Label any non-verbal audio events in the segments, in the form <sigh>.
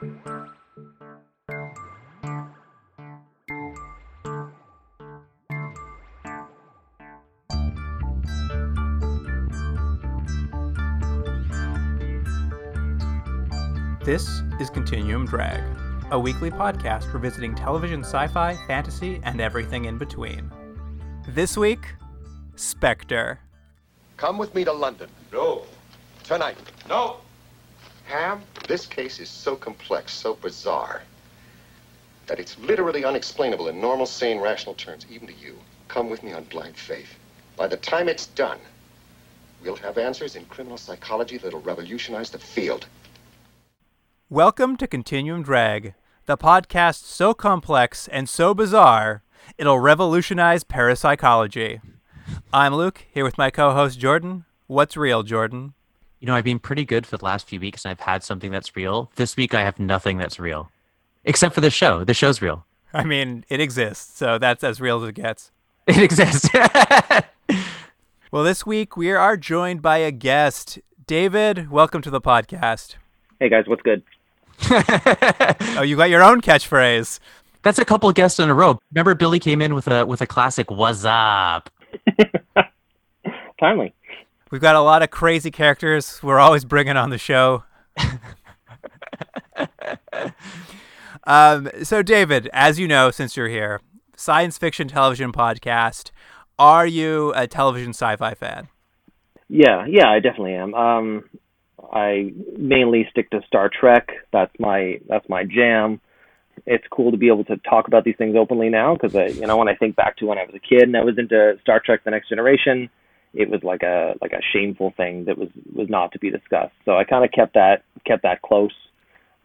This is Continuum Drag, a weekly podcast revisiting television sci fi, fantasy, and everything in between. This week, Spectre. Come with me to London. No. Tonight. No. Ham, this case is so complex, so bizarre, that it's literally unexplainable in normal, sane, rational terms, even to you. Come with me on blind faith. By the time it's done, we'll have answers in criminal psychology that'll revolutionize the field. Welcome to Continuum Drag, the podcast so complex and so bizarre, it'll revolutionize parapsychology. I'm Luke, here with my co host Jordan. What's real, Jordan? You know, I've been pretty good for the last few weeks and I've had something that's real. This week I have nothing that's real. Except for the show. The show's real. I mean, it exists, so that's as real as it gets. <laughs> It exists. <laughs> Well, this week we are joined by a guest. David, welcome to the podcast. Hey guys, what's good? <laughs> Oh, you got your own catchphrase. that's a couple guests in a row. Remember Billy came in with a with a classic what's up? Timely. We've got a lot of crazy characters we're always bringing on the show. <laughs> um, so, David, as you know, since you're here, science fiction television podcast. Are you a television sci fi fan? Yeah, yeah, I definitely am. Um, I mainly stick to Star Trek. That's my that's my jam. It's cool to be able to talk about these things openly now because I, you know, when I think back to when I was a kid and I was into Star Trek: The Next Generation, it was like a like a shameful thing that was was not to be discussed. So I kind of kept that kept that close.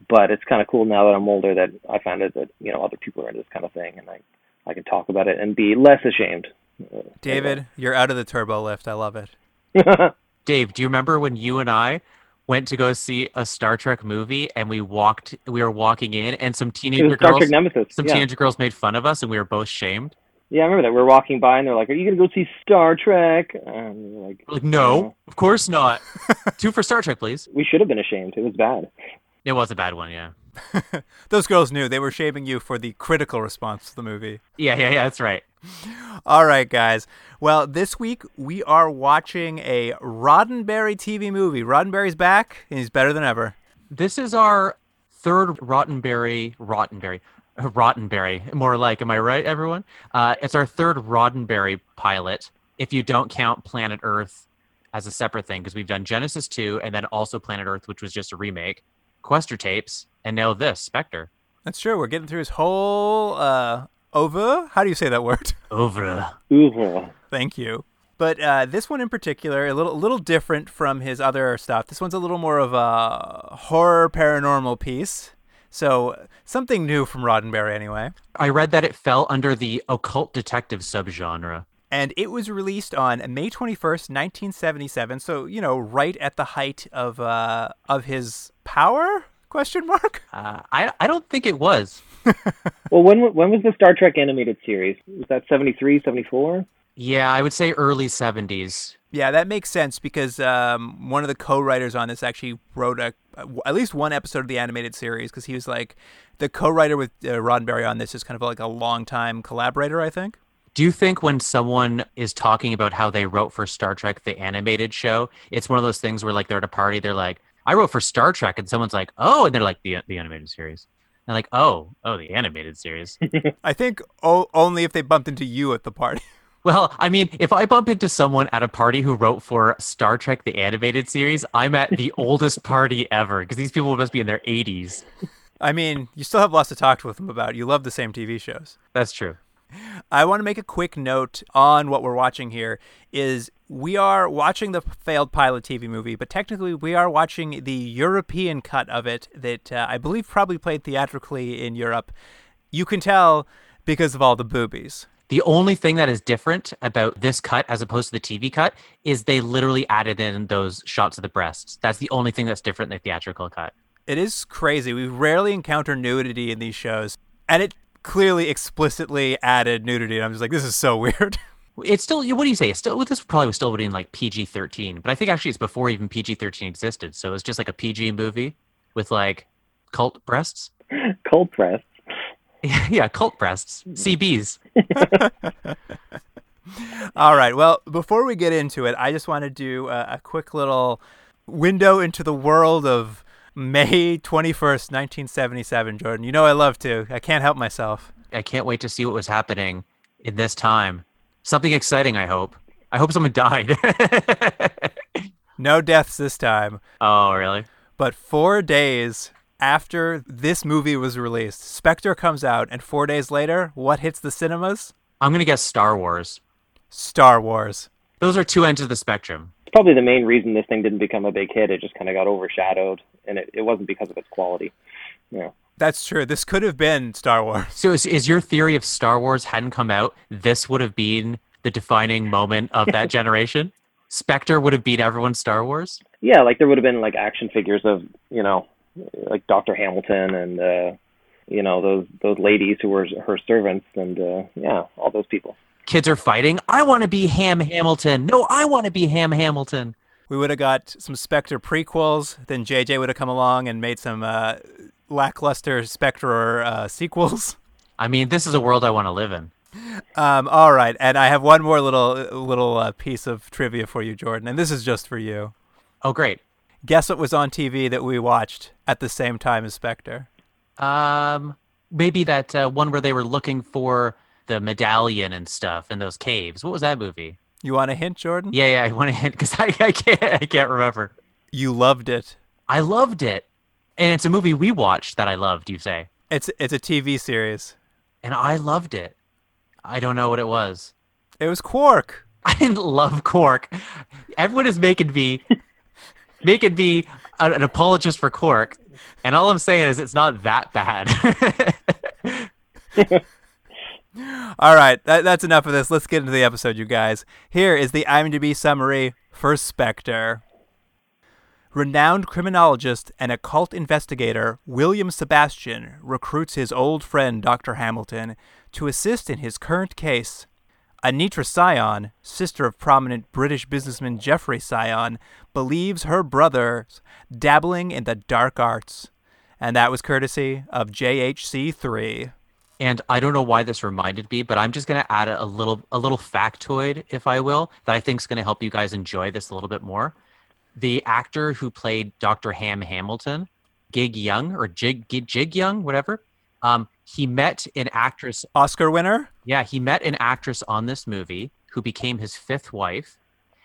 But it's kind of cool now that I'm older that I found out that you know other people are into this kind of thing and I I can talk about it and be less ashamed. David, you're out of the turbo lift. I love it. <laughs> Dave, do you remember when you and I went to go see a Star Trek movie and we walked we were walking in and some it teenager Star girls Trek Nemesis. some yeah. teenager girls made fun of us and we were both shamed? Yeah, I remember that. We were walking by and they're like, "Are you gonna go see Star Trek?" And we were like, like, no, of course not. <laughs> Two for Star Trek, please. we should have been ashamed. It was bad. It was a bad one, yeah. <laughs> Those girls knew they were shaming you for the critical response to the movie. Yeah, yeah, yeah, that's right. <laughs> All right, guys. Well, this week we are watching a Roddenberry TV movie. Roddenberry's back, and he's better than ever. This is our third Roddenberry, Rottenberry, Rottenberry, more like. Am I right, everyone? Uh, it's our third Roddenberry pilot, if you don't count Planet Earth as a separate thing, because we've done Genesis 2 and then also Planet Earth, which was just a remake, Questor tapes, and now this, Spectre. That's true. We're getting through his whole uh, over. How do you say that word? <laughs> Over. Ooh. Thank you. But uh, this one in particular, a little, a little different from his other stuff. This one's a little more of a horror paranormal piece. So something new from Roddenberry, anyway. I read that it fell under the occult detective subgenre. and it was released on May 21st, 1977. So, you know, right at the height of uh of his power? Question mark. Uh, I, I don't think it was. <laughs> Well, when when was the Star Trek animated series? Was that 73, 74? Yeah, I would say early 70s. Yeah, that makes sense because um, one of the co-writers on this actually wrote a at least one episode of the animated series because he was like the co-writer with uh, Roddenberry on this is kind of like a long-time collaborator, I think. Do you think when someone is talking about how they wrote for Star Trek, the animated show, it's one of those things where like they're at a party, they're like, I wrote for Star Trek, and someone's like, oh, and they're like, the, the animated series. And like, oh, oh, the animated series. <laughs> I think o- only if they bumped into you at the party. Well, I mean, if I bump into someone at a party who wrote for Star Trek, the animated series, I'm at the oldest party ever because these people must be in their 80s. I mean, you still have lots to talk with them about. You love the same TV shows. That's true. I want to make a quick note on what we're watching here is we are watching the failed pilot TV movie, but technically we are watching the European cut of it that uh, I believe probably played theatrically in Europe. You can tell because of all the boobies. The only thing that is different about this cut as opposed to the TV cut is they literally added in those shots of the breasts. That's the only thing that's different in the theatrical cut. It is crazy. We rarely encounter nudity in these shows, and it clearly explicitly added nudity. And I'm just like, this is so <laughs> weird. It's still what do you say? It's still this probably was still within like PG thirteen, but I think actually it's before even PG thirteen existed. So it's just like a PG movie with like cult breasts. <laughs> Cold press. <laughs> yeah, cult breasts. Mm-hmm. CBs. <laughs> All right. Well, before we get into it, I just want to do a, a quick little window into the world of May 21st, 1977, Jordan. You know I love to. I can't help myself. I can't wait to see what was happening in this time. Something exciting, I hope. I hope someone <laughs> died. No deaths this time. oh, really? But four days after this movie was released, Spectre comes out, and four days later, what hits the cinemas? I'm going to guess Star Wars. Star Wars. Those are two ends of the spectrum. It's probably the main reason this thing didn't become a big hit. It just kind of got overshadowed, and it, it wasn't because of its quality. Yeah. That's true. This could have been Star Wars. So is, is your theory if Star Wars hadn't come out, this would have been the defining moment of that <laughs> generation? Spectre would have beat everyone's Star Wars? Yeah, like there would have been like action figures of you know, like Doctor Hamilton and uh, you know those those ladies who were her servants, and uh, yeah, all those people. Kids are fighting. I want to be Ham Hamilton. No, I want to be Ham Hamilton. We would have got some Spectre prequels. Then JJ would have come along and made some uh, lackluster Spectre uh, sequels. I mean, this is a world I want to live in. Um, all right, and I have one more little little uh, piece of trivia for you, Jordan, and this is just for you. Oh, great. Guess what was on TV that we watched at the same time as Spectre? Um, maybe that uh, one where they were looking for the medallion and stuff in those caves. What was that movie? You want a hint, Jordan? Yeah, yeah. I want a hint because I, I can't I can't remember. You loved it. I loved it, and it's a movie we watched that I loved. You say, It's it's a TV series. and I loved it. I don't know what it was. It was Quark. <laughs> I didn't love Quark. Everyone is making me making me a- an apologist for Quark, and all I'm saying is it's not that bad. <laughs> All right, that, that's enough of this. Let's get into the episode, you guys. Here is the IMDb summary for Spectre. Renowned criminologist and occult investigator William Sebastian recruits his old friend Dr. Hamilton to assist in his current case. Anitra Cyon, sister of prominent British businessman Geoffrey Cyon, believes her brother's dabbling in the dark arts. And that was courtesy of JHC3. and I don't know why this reminded me, but I'm just gonna add a, little a little factoid, if I will, that I think is gonna help you guys enjoy this a little bit more. The actor who played Dr. Ham Hamilton, Gig Young or Jig, Jig Young, whatever, um, he met an actress Oscar winner? Yeah, he met an actress on this movie who became his fifth wife,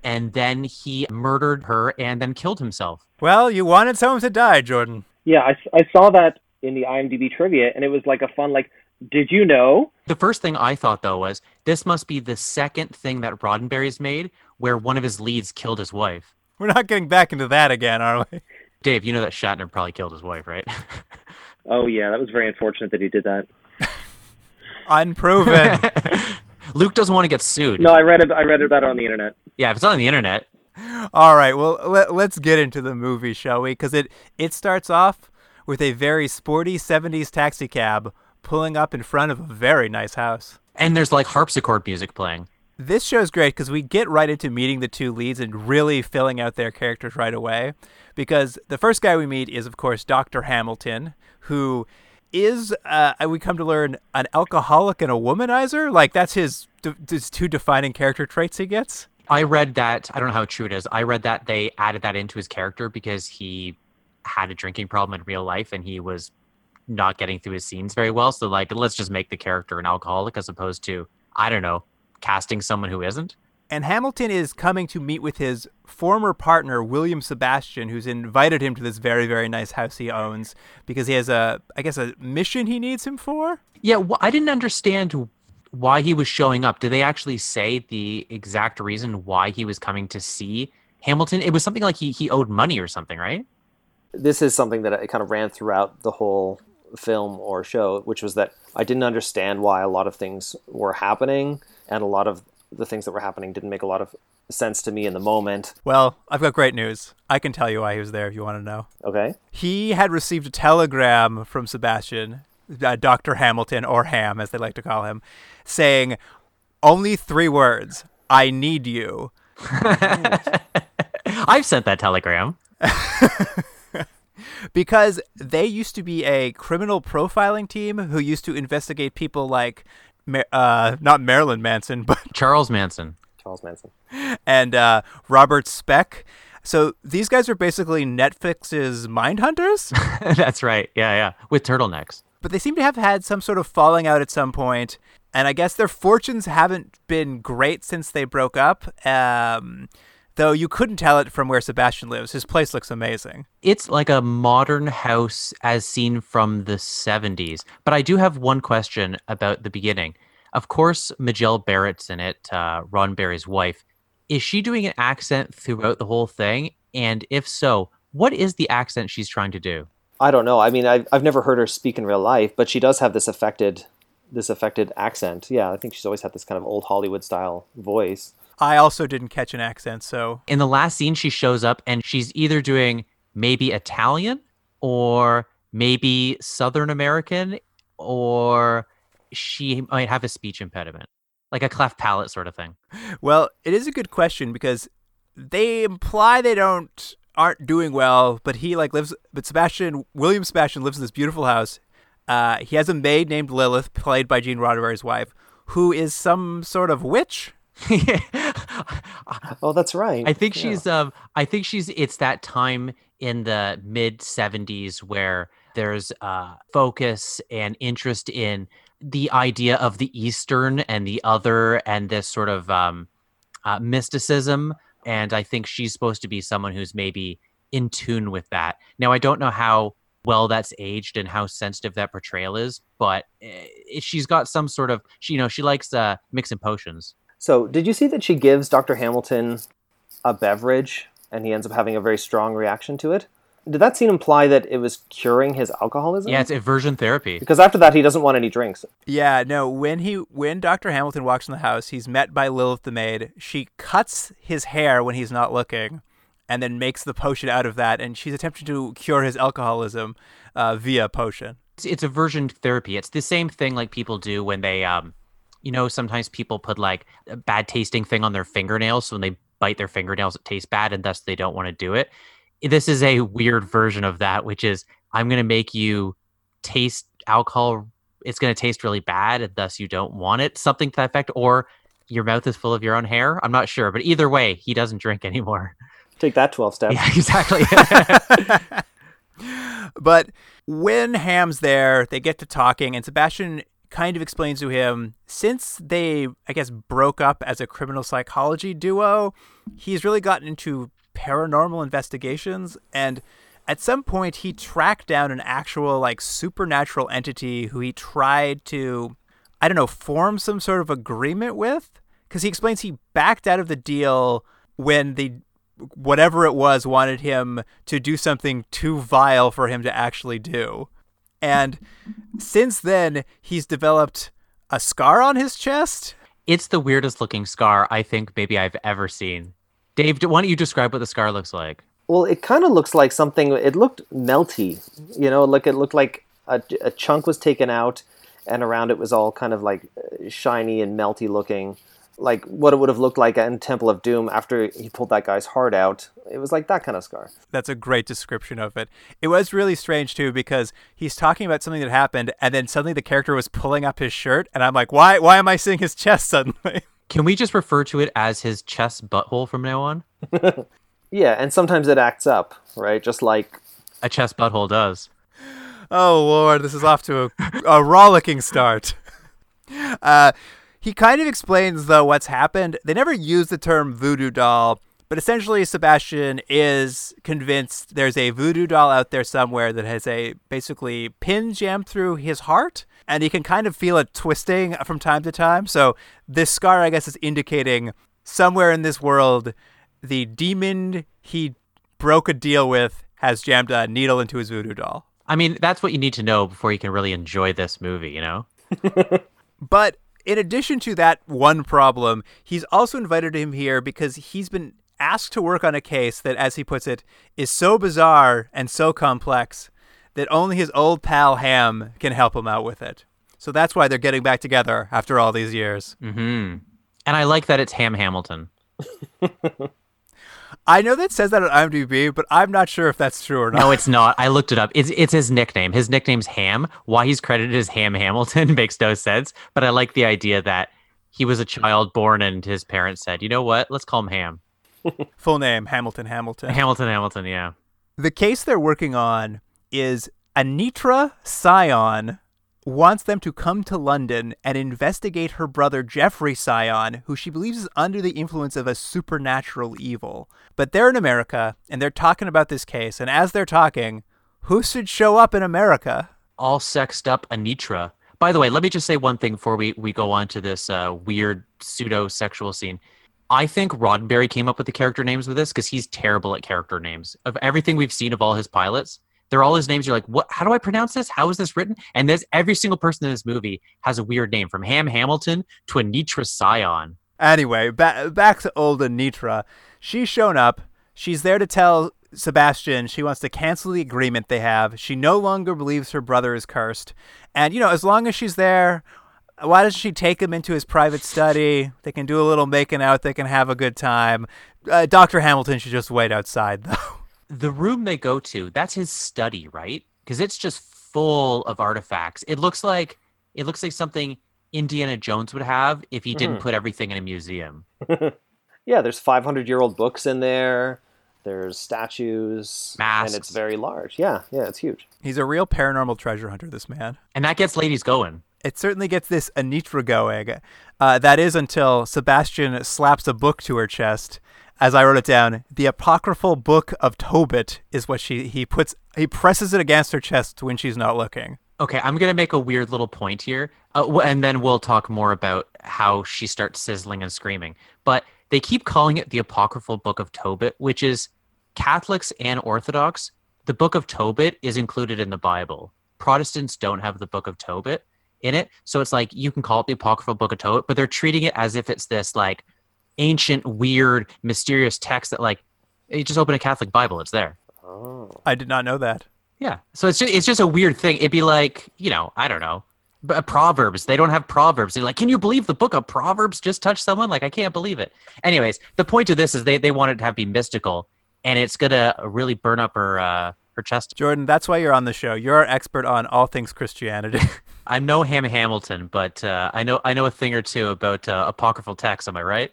and then he murdered her and then killed himself. Well, you wanted someone to die, Jordan. Yeah, I saw that in the IMDb trivia, and it was like a fun like, did you know? The first thing I thought though was this must be the second thing that Roddenberry's made where one of his leads killed his wife. We're not getting back into that again, are we? Dave, you know that Shatner probably killed his wife, right? <laughs> Oh yeah, that was very unfortunate that he did that. <laughs> Unproven. <laughs> Luke doesn't want to get sued. No, I read it. I read about it on the internet. Yeah, if it's on the internet, All right, well, let, let's get into the movie, shall we? Because it, it starts off with a very sporty 70s taxi cab pulling up in front of a very nice house. and there's like harpsichord music playing. This show's great because we get right into meeting the two leads and really filling out their characters right away. Because the first guy we meet is, of course, Dr. Hamilton, who is, uh, we come to learn, an alcoholic and a womanizer. Like, that's his, his two defining character traits he gets. I read that, I don't know how true it is. I read that they added that into his character because he had a drinking problem in real life and he was not getting through his scenes very well. So, like, let's just make the character an alcoholic as opposed to, I don't know, casting someone who isn't. And Hamilton is coming to meet with his former partner, William Sebastian, who's invited him to this very, very nice house he owns because he has a, I guess, a mission he needs him for. Yeah, wh- I didn't understand why he was showing up. Did they actually say the exact reason why he was coming to see Hamilton? It was something like he, he owed money or something, right? this is something that I kind of ran throughout the whole film or show, which was that I didn't understand why a lot of things were happening, and a lot of the things that were happening didn't make a lot of sense to me in the moment. Well, I've got great news. I can tell you why he was there if you want to know. Okay. He had received a telegram from Sebastian, uh, Dr. Hamilton, or Ham, as they like to call him, saying only three words I need you. <laughs> I've sent that telegram. <laughs> because they used to be a criminal profiling team who used to investigate people like, Ma- uh, not Marilyn Manson, <laughs> but Charles Manson. Charles Manson. and uh, Robert Speck. So these guys are basically Netflix's mind hunters, <laughs> That's right. Yeah, yeah. With turtlenecks. but they seem to have had some sort of falling out at some point, and I guess their fortunes haven't been great since they broke up. Um, though you couldn't tell it from where Sebastian lives. His place looks amazing. It's like a modern house as seen from the 70s. But I do have one question about the beginning. Of course, Majel Barrett's in it, uh, Roddenberry's wife. Is she doing an accent throughout the whole thing? And if so, what is the accent she's trying to do? I don't know. I mean, I've, I've never heard her speak in real life, but she does have this affected this affected accent. Yeah, I think she's always had this kind of old Hollywood style voice. I also didn't catch an accent, so In the last scene, she shows up and she's either doing maybe Italian or maybe Southern American or she might have a speech impediment, like a cleft palate sort of thing. Well, it is a good question because they imply they don't aren't doing well, but he like lives. But Sebastian William Sebastian lives in this beautiful house. Uh, he has a maid named Lilith, played by Gene Roddenberry's wife, who is some sort of witch. <laughs> Oh, that's right. I think Yeah. she's um I think she's it's that time in the mid 70s where there's uh focus and interest in the idea of the eastern and the other and this sort of um uh, mysticism and I think she's supposed to be someone who's maybe in tune with that. Now I don't know how well that's aged and how sensitive that portrayal is, but uh, she's got some sort of she you know she likes uh mixing potions. So, did you see that she gives Dr. Hamilton a beverage and he ends up having a very strong reaction to it? Did that scene imply that it was curing his alcoholism? Yeah, it's aversion therapy. Because after that, he doesn't want any drinks. Yeah, no. When he when Doctor Hamilton walks in the house, he's met by Lilith the maid. She cuts his hair when he's not looking, and then makes the potion out of that. And she's attempting to cure his alcoholism uh, via potion. it's, it's aversion therapy. It's the same thing like people do when they, um, you know, sometimes people put like a bad tasting thing on their fingernails. So when they bite their fingernails, it tastes bad, and thus they don't want to do it. This is a weird version of that, which is I'm going to make you taste alcohol. It's going to taste really bad, and thus you don't want it. Something to that effect, or your mouth is full of your own hair. I'm not sure, but either way, he doesn't drink anymore. Take that 12 steps. Yeah, exactly. <laughs> But when Ham's there, they get to talking, and Sebastian kind of explains to him since they, I guess, broke up as a criminal psychology duo, he's really gotten into paranormal investigations. And at some point, he tracked down an actual, like, supernatural entity who he tried to, I don't know, form some sort of agreement with. Because he explains he backed out of the deal when the whatever it was wanted him to do something too vile for him to actually do. And since then, he's developed a scar on his chest. it's the weirdest looking scar I think maybe I've ever seen. Dave, why don't you describe what the scar looks like? Well, it kind of looks like something. It looked melty, you know. Like it looked like a, a chunk was taken out, and around it was all kind of like uh, shiny and melty looking, like what it would have looked like in Temple of Doom after he pulled that guy's heart out. It was like that kind of scar. That's a great description of it. It was really strange too because he's talking about something that happened, and then suddenly the character was pulling up his shirt, and I'm like, why? Why am I seeing his chest suddenly? <laughs> Can we just refer to it as his chest butthole from now on? <laughs> Yeah, and sometimes it acts up, right? Just like A chest butthole does. Oh Lord, this is off to a, a rollicking start. <laughs> Uh, he kind of explains though what's happened. They never use the term voodoo doll, but essentially Sebastian is convinced there's a voodoo doll out there somewhere that has a basically pin jammed through his heart, and he can kind of feel it twisting from time to time. So this scar, I guess, is indicating somewhere in this world, the demon he broke a deal with has jammed a needle into his voodoo doll. I mean, that's what you need to know before you can really enjoy this movie, you know? <laughs> But in addition to that one problem, he's also invited him here because he's been asked to work on a case that, as he puts it, is so bizarre and so complex that only his old pal Ham can help him out with it. So that's why they're getting back together after all these years. Mm-hmm. And I like that it's Ham Hamilton. <laughs> I know that says that on IMDb, but I'm not sure if that's true or not. No, it's not. I looked it up. It's it's his nickname. His nickname's Ham. Why he's credited as Ham Hamilton <laughs> makes no sense. But I like the idea that he was a child born and his parents said, you know what? Let's call him Ham. <laughs> Full name Hamilton Hamilton. Hamilton Hamilton. Yeah. The case they're working on is Anitra Cyon wants them to come to London and investigate her brother Jeffrey Cyon, who she believes is under the influence of a supernatural evil. But they're in America and they're talking about this case, and as they're talking, who should show up in America? All sexed up Anitra. By the way, let me just say one thing before we, we go on to this uh, weird pseudo sexual scene. I think Roddenberry came up with the character names with this because he's terrible at character names. Of everything we've seen of all his pilots, they're all his names. You're like, what? How do I pronounce this? How is this written? And there's every single person in this movie has a weird name, from Ham Hamilton to Anitra Cyon. Anyway, ba- back to old Anitra. She's shown up. She's there to tell Sebastian she wants to cancel the agreement they have. She no longer believes her brother is cursed. And, you know, as long as she's there, why doesn't she take him into his private study? They can do a little making out. They can have a good time. Uh, Dr. Hamilton should just wait outside, though. The room they go to, that's his study, right? Because it's just full of artifacts. It looks like it looks like something Indiana Jones would have if he didn't Mhm. put everything in a museum. <laughs> Yeah, there's 500 year old books in there. There's statues, Masks. and it's very large. Yeah, yeah, it's huge. He's a real paranormal treasure hunter, this man. And that gets ladies going. It certainly gets this Anitra going. Uh, that is until Sebastian slaps a book to her chest. As I wrote it down, the apocryphal book of Tobit is what she he puts he presses it against her chest when she's not looking. Okay, I'm gonna make a weird little point here, uh, and then we'll talk more about how she starts sizzling and screaming. But they keep calling it the apocryphal book of Tobit, which is Catholics and Orthodox. The book of Tobit is included in the Bible. Protestants don't have the book of Tobit in it, so it's like you can call it the apocryphal book of Tobit, but they're treating it as if it's this like ancient, weird, mysterious text that like you just open a Catholic Bible, it's there. Oh. I did not know that. Yeah. So it's just, it's just a weird thing. It'd be like, you know, I don't know. But Proverbs, they don't have Proverbs. They're like, can you believe the book of Proverbs just touched someone? Like, I can't believe it. Anyways, the point of this is they, they want it to have be mystical, and it's gonna really burn up her uh, her chest. Jordan, that's why you're on the show. You're our expert on all things Christianity. <laughs> I'm no Ham Hamilton, but uh, I know I know a thing or two about uh, apocryphal texts. Am I right?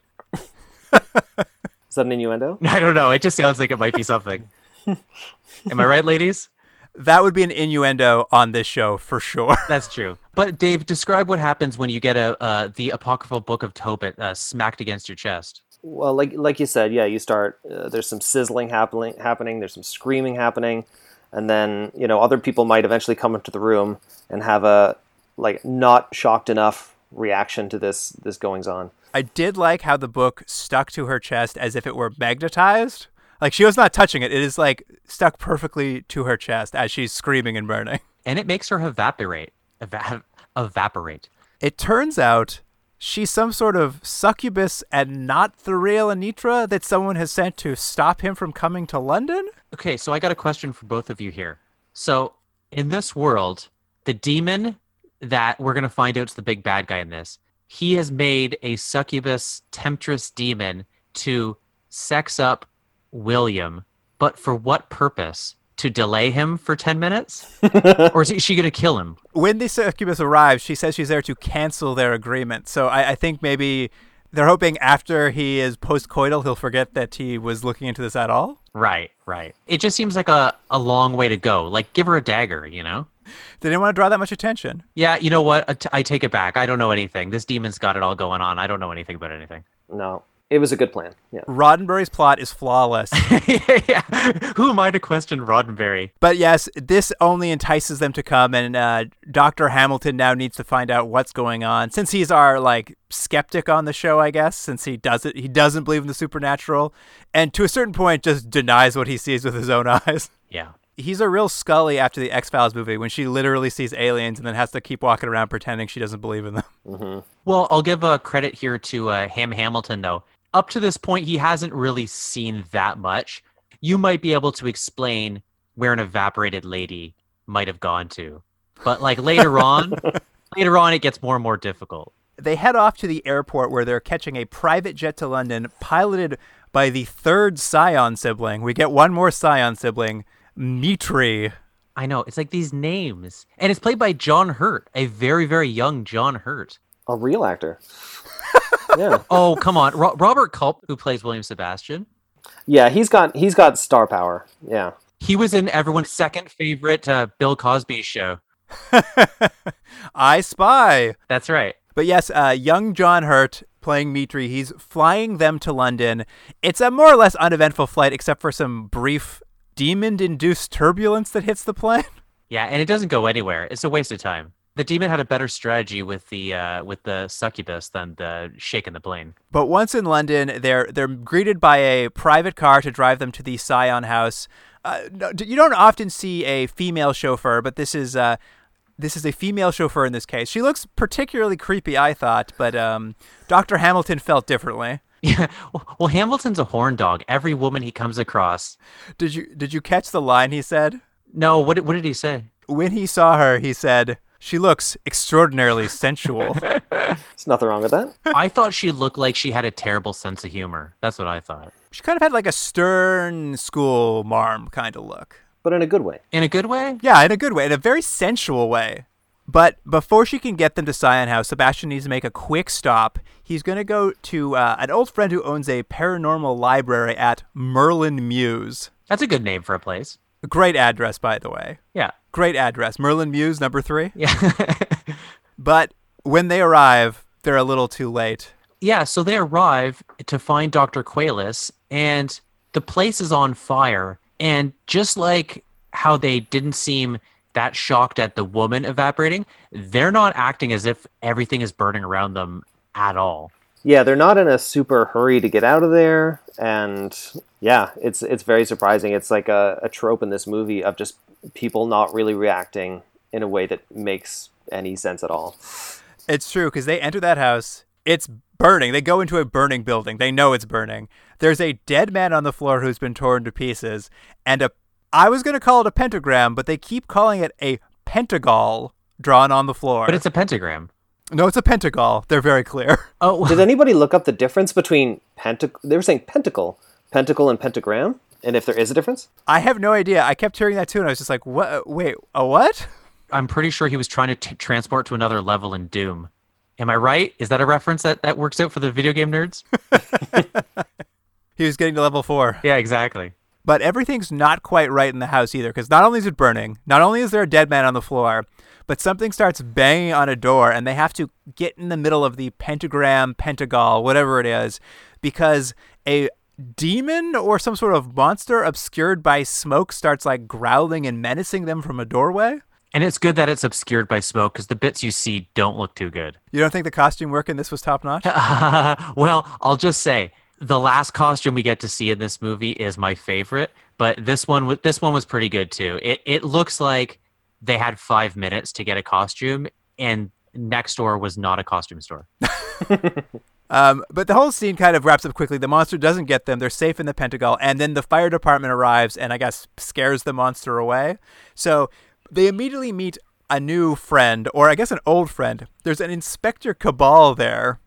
Is that an innuendo? <laughs> I don't know. It just sounds like it might be something. <laughs> Am I right, ladies? that would be an innuendo on this show for sure. <laughs> That's true. But Dave, describe what happens when you get a uh, the apocryphal book of Tobit uh, smacked against your chest. Well, like like you said, yeah, you start. Uh, there's some sizzling happening. Happening. There's some screaming happening, and then you know other people might eventually come into the room and have a like not shocked enough reaction to this this goings on. I did like how the book stuck to her chest as if it were magnetized. Like she was not touching it. It is like stuck perfectly to her chest as she's screaming and burning. and it makes her evaporate. Eva- evaporate. It turns out she's some sort of succubus and not the real Anitra that someone has sent to stop him from coming to London. Okay, so I got a question for both of you here. So, in this world, the demon that we're going to find out is the big bad guy in this, he has made a succubus temptress demon to sex up William, but for what purpose? To delay him for 10 minutes? or is <laughs> she going to kill him? When the succubus arrives, she says she's there to cancel their agreement. So I, I think maybe they're hoping after he is postcoital, he'll forget that he was looking into this at all. Right, right. It just seems like a, a long way to go. Like, give her a dagger, you know? <laughs> They didn't want to draw that much attention. Yeah, you know what? I take it back. I don't know anything. This demon's got it all going on. I don't know anything about anything. No, it was a good plan. Yeah. Roddenberry's plot is flawless. <laughs> yeah. Who am I to question Roddenberry? But yes, this only entices them to come, and uh, Doctor Hamilton now needs to find out what's going on. Since he's our like skeptic on the show, I guess, since he doesn't he doesn't believe in the supernatural, and to a certain point just denies what he sees with his own <laughs> eyes. Yeah. He's a real Scully after the X Files movie when she literally sees aliens and then has to keep walking around pretending she doesn't believe in them. <laughs> Well, I'll give a credit here to uh, Ham Hamilton, though. Up to this point, he hasn't really seen that much. You might be able to explain where an evaporated lady might have gone to, but like later <laughs> on, later on, it gets more and more difficult. They head off to the airport where they're catching a private jet to London, piloted by the third Cyon sibling. We get one more Cyon sibling, Mitri. I know. It's like these names. And it's played by John Hurt, a very, very young John Hurt. A real actor. <laughs> yeah. Oh, come on. Ro- Robert Culp, who plays William Sebastian, Yeah, he's got he's got star power. Yeah. he was in everyone's second favorite uh, Bill Cosby show. <laughs> I Spy. That's right. But yes, uh, young John Hurt playing Mitri. He's flying them to London. It's a more or less uneventful flight, except for some brief demon-induced turbulence that hits the plane. <laughs> Yeah, and it doesn't go anywhere. It's a waste of time. The demon had a better strategy with the uh, with the succubus than the shaking the plane. But once in London, they're they're greeted by a private car to drive them to the Cyon house. Uh, no, you don't often see a female chauffeur, but this is uh, this is a female chauffeur in this case. She looks particularly creepy, I thought, but um, Doctor Hamilton felt differently. Yeah. Well, well, Hamilton's a horn dog. Every woman he comes across. Did you did you catch the line he said? No, what did, what did he say? When he saw her, he said, "She looks extraordinarily sensual." <laughs> There's nothing wrong with that. I thought she looked like she had a terrible sense of humor. That's what I thought. she kind of had like a stern school marm kind of look. But in a good way. In a good way? Yeah, in a good way, in a very sensual way. But before she can get them to Cyon House, Sebastian needs to make a quick stop. He's going to go to uh, an old friend who owns a paranormal library at Merlin Mews. That's a good name for a place. Great address, by the way. Yeah. Great address. Merlin Mews, number three. Yeah. <laughs> But when they arrive, they're a little too late. yeah, so they arrive to find Dr. Qualis, and the place is on fire. And just like how they didn't seem that shocked at the woman evaporating, they're not acting as if everything is burning around them at all. Yeah, they're not in a super hurry to get out of there, and yeah, it's it's very surprising. It's like a, a trope in this movie of just people not really reacting in a way that makes any sense at all. It's true because they enter that house. It's burning. They go into a burning building. They know it's burning. There's a dead man on the floor who's been torn to pieces, and a I was gonna call it a pentagram, but they keep calling it a pentagal drawn on the floor. But it's a pentagram. no, it's a pentagal. They're very clear. <laughs> Oh, Did anybody look up the difference between pentacle? They were saying pentacle, pentacle, and pentagram, and if there is a difference. I have no idea. I kept hearing that too, and I was just like, "What? Wait, a what?" I'm pretty sure he was trying to t- transport to another level in Doom. Am I right? Is that a reference that, that works out for the video game nerds? <laughs> He was getting to level four. yeah, exactly. But everything's not quite right in the house either, because not only is it burning, not only is there a dead man on the floor, but something starts banging on a door, and they have to get in the middle of the pentagram, pentagal, whatever it is, because a demon or some sort of monster obscured by smoke starts like growling and menacing them from a doorway. And it's good that it's obscured by smoke because the bits you see don't look too good. You don't think the costume work in this was top notch? <laughs> well, I'll just say the last costume we get to see in this movie is my favorite, but this one this one was pretty good too. It it looks like they had 5 minutes to get a costume and next door was not a costume store. <laughs> Um, but the whole scene kind of wraps up quickly. The monster doesn't get them. They're safe in the Pentagon. And then the fire department arrives and I guess scares the monster away. So they immediately meet a new friend, or I guess an old friend. There's an Inspector Cabell there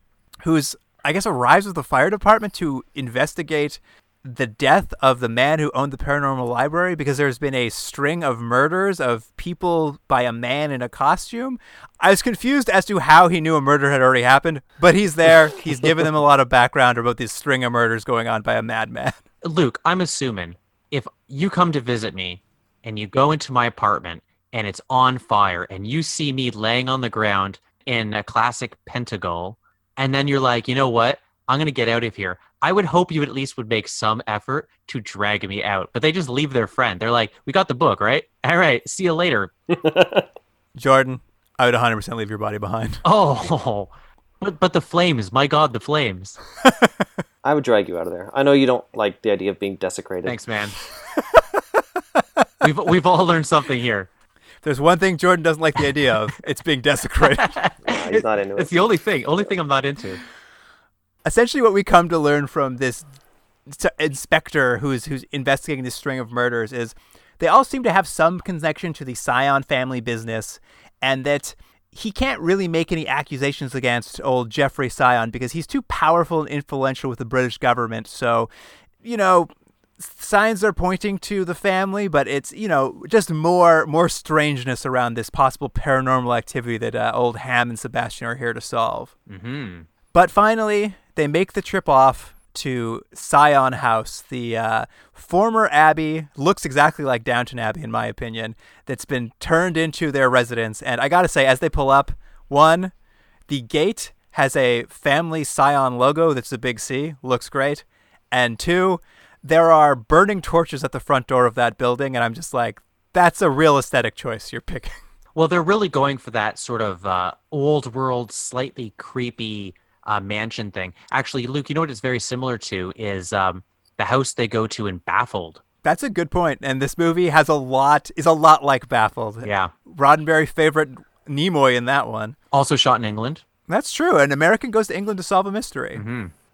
who's, I guess, arrives with the fire department to investigate the death of the man who owned the paranormal library because there's been a string of murders of people by a man in a costume. I was confused as to how he knew a murder had already happened, but he's there. He's given them a lot of background about this string of murders going on by a madman. Luke, I'm assuming if you come to visit me and you go into my apartment and it's on fire and you see me laying on the ground in a classic pentacle, and then you're like, you know what? I'm going to get out of here. I would hope you at least would make some effort to drag me out. But they just leave their friend. They're like, we got the book, right? <laughs> All right, see you later. <laughs> Jordan, I would 100% leave your body behind. <laughs> Oh, but, but the flames, my God, the flames. I would drag you out of there. I know you don't like the idea of being desecrated. Thanks, man. we've, we've all learned something here. If There's one thing Jordan doesn't like the idea of. <laughs> It's being desecrated. <laughs> Nah, he's not into it. It's the only thing, only thing I'm not into. essentially what we come to learn from this s- inspector who's who's investigating this string of murders is they all seem to have some connection to the Cyon family business and that he can't really make any accusations against old Jeffrey Cyon because he's too powerful and influential with the British government. So, you know, signs are pointing to the family, but it's you know just more more strangeness around this possible paranormal activity that uh, old Ham and Sebastian are here to solve. Mm-hmm. But finally, they make the trip off to Cyon House, the uh, former abbey, looks exactly like Downton Abbey in my opinion, that's been turned into their residence. And I gotta say, as they pull up, one, the gate has a family Cyon logo that's a big C, looks great, and two, there are burning torches at the front door of that building, and I'm just like, that's a real aesthetic choice you're picking. <laughs> Well, they're really going for that sort of uh, old world, slightly creepy uh, mansion thing. Actually, Luke, you know what it's very similar to is um, the house they go to in Baffled. That's a good point, and this movie has a lot is a lot like Baffled. Yeah. Roddenberry favorite Nimoy in that one. Also shot in England. That's true. An American goes to England to solve a mystery.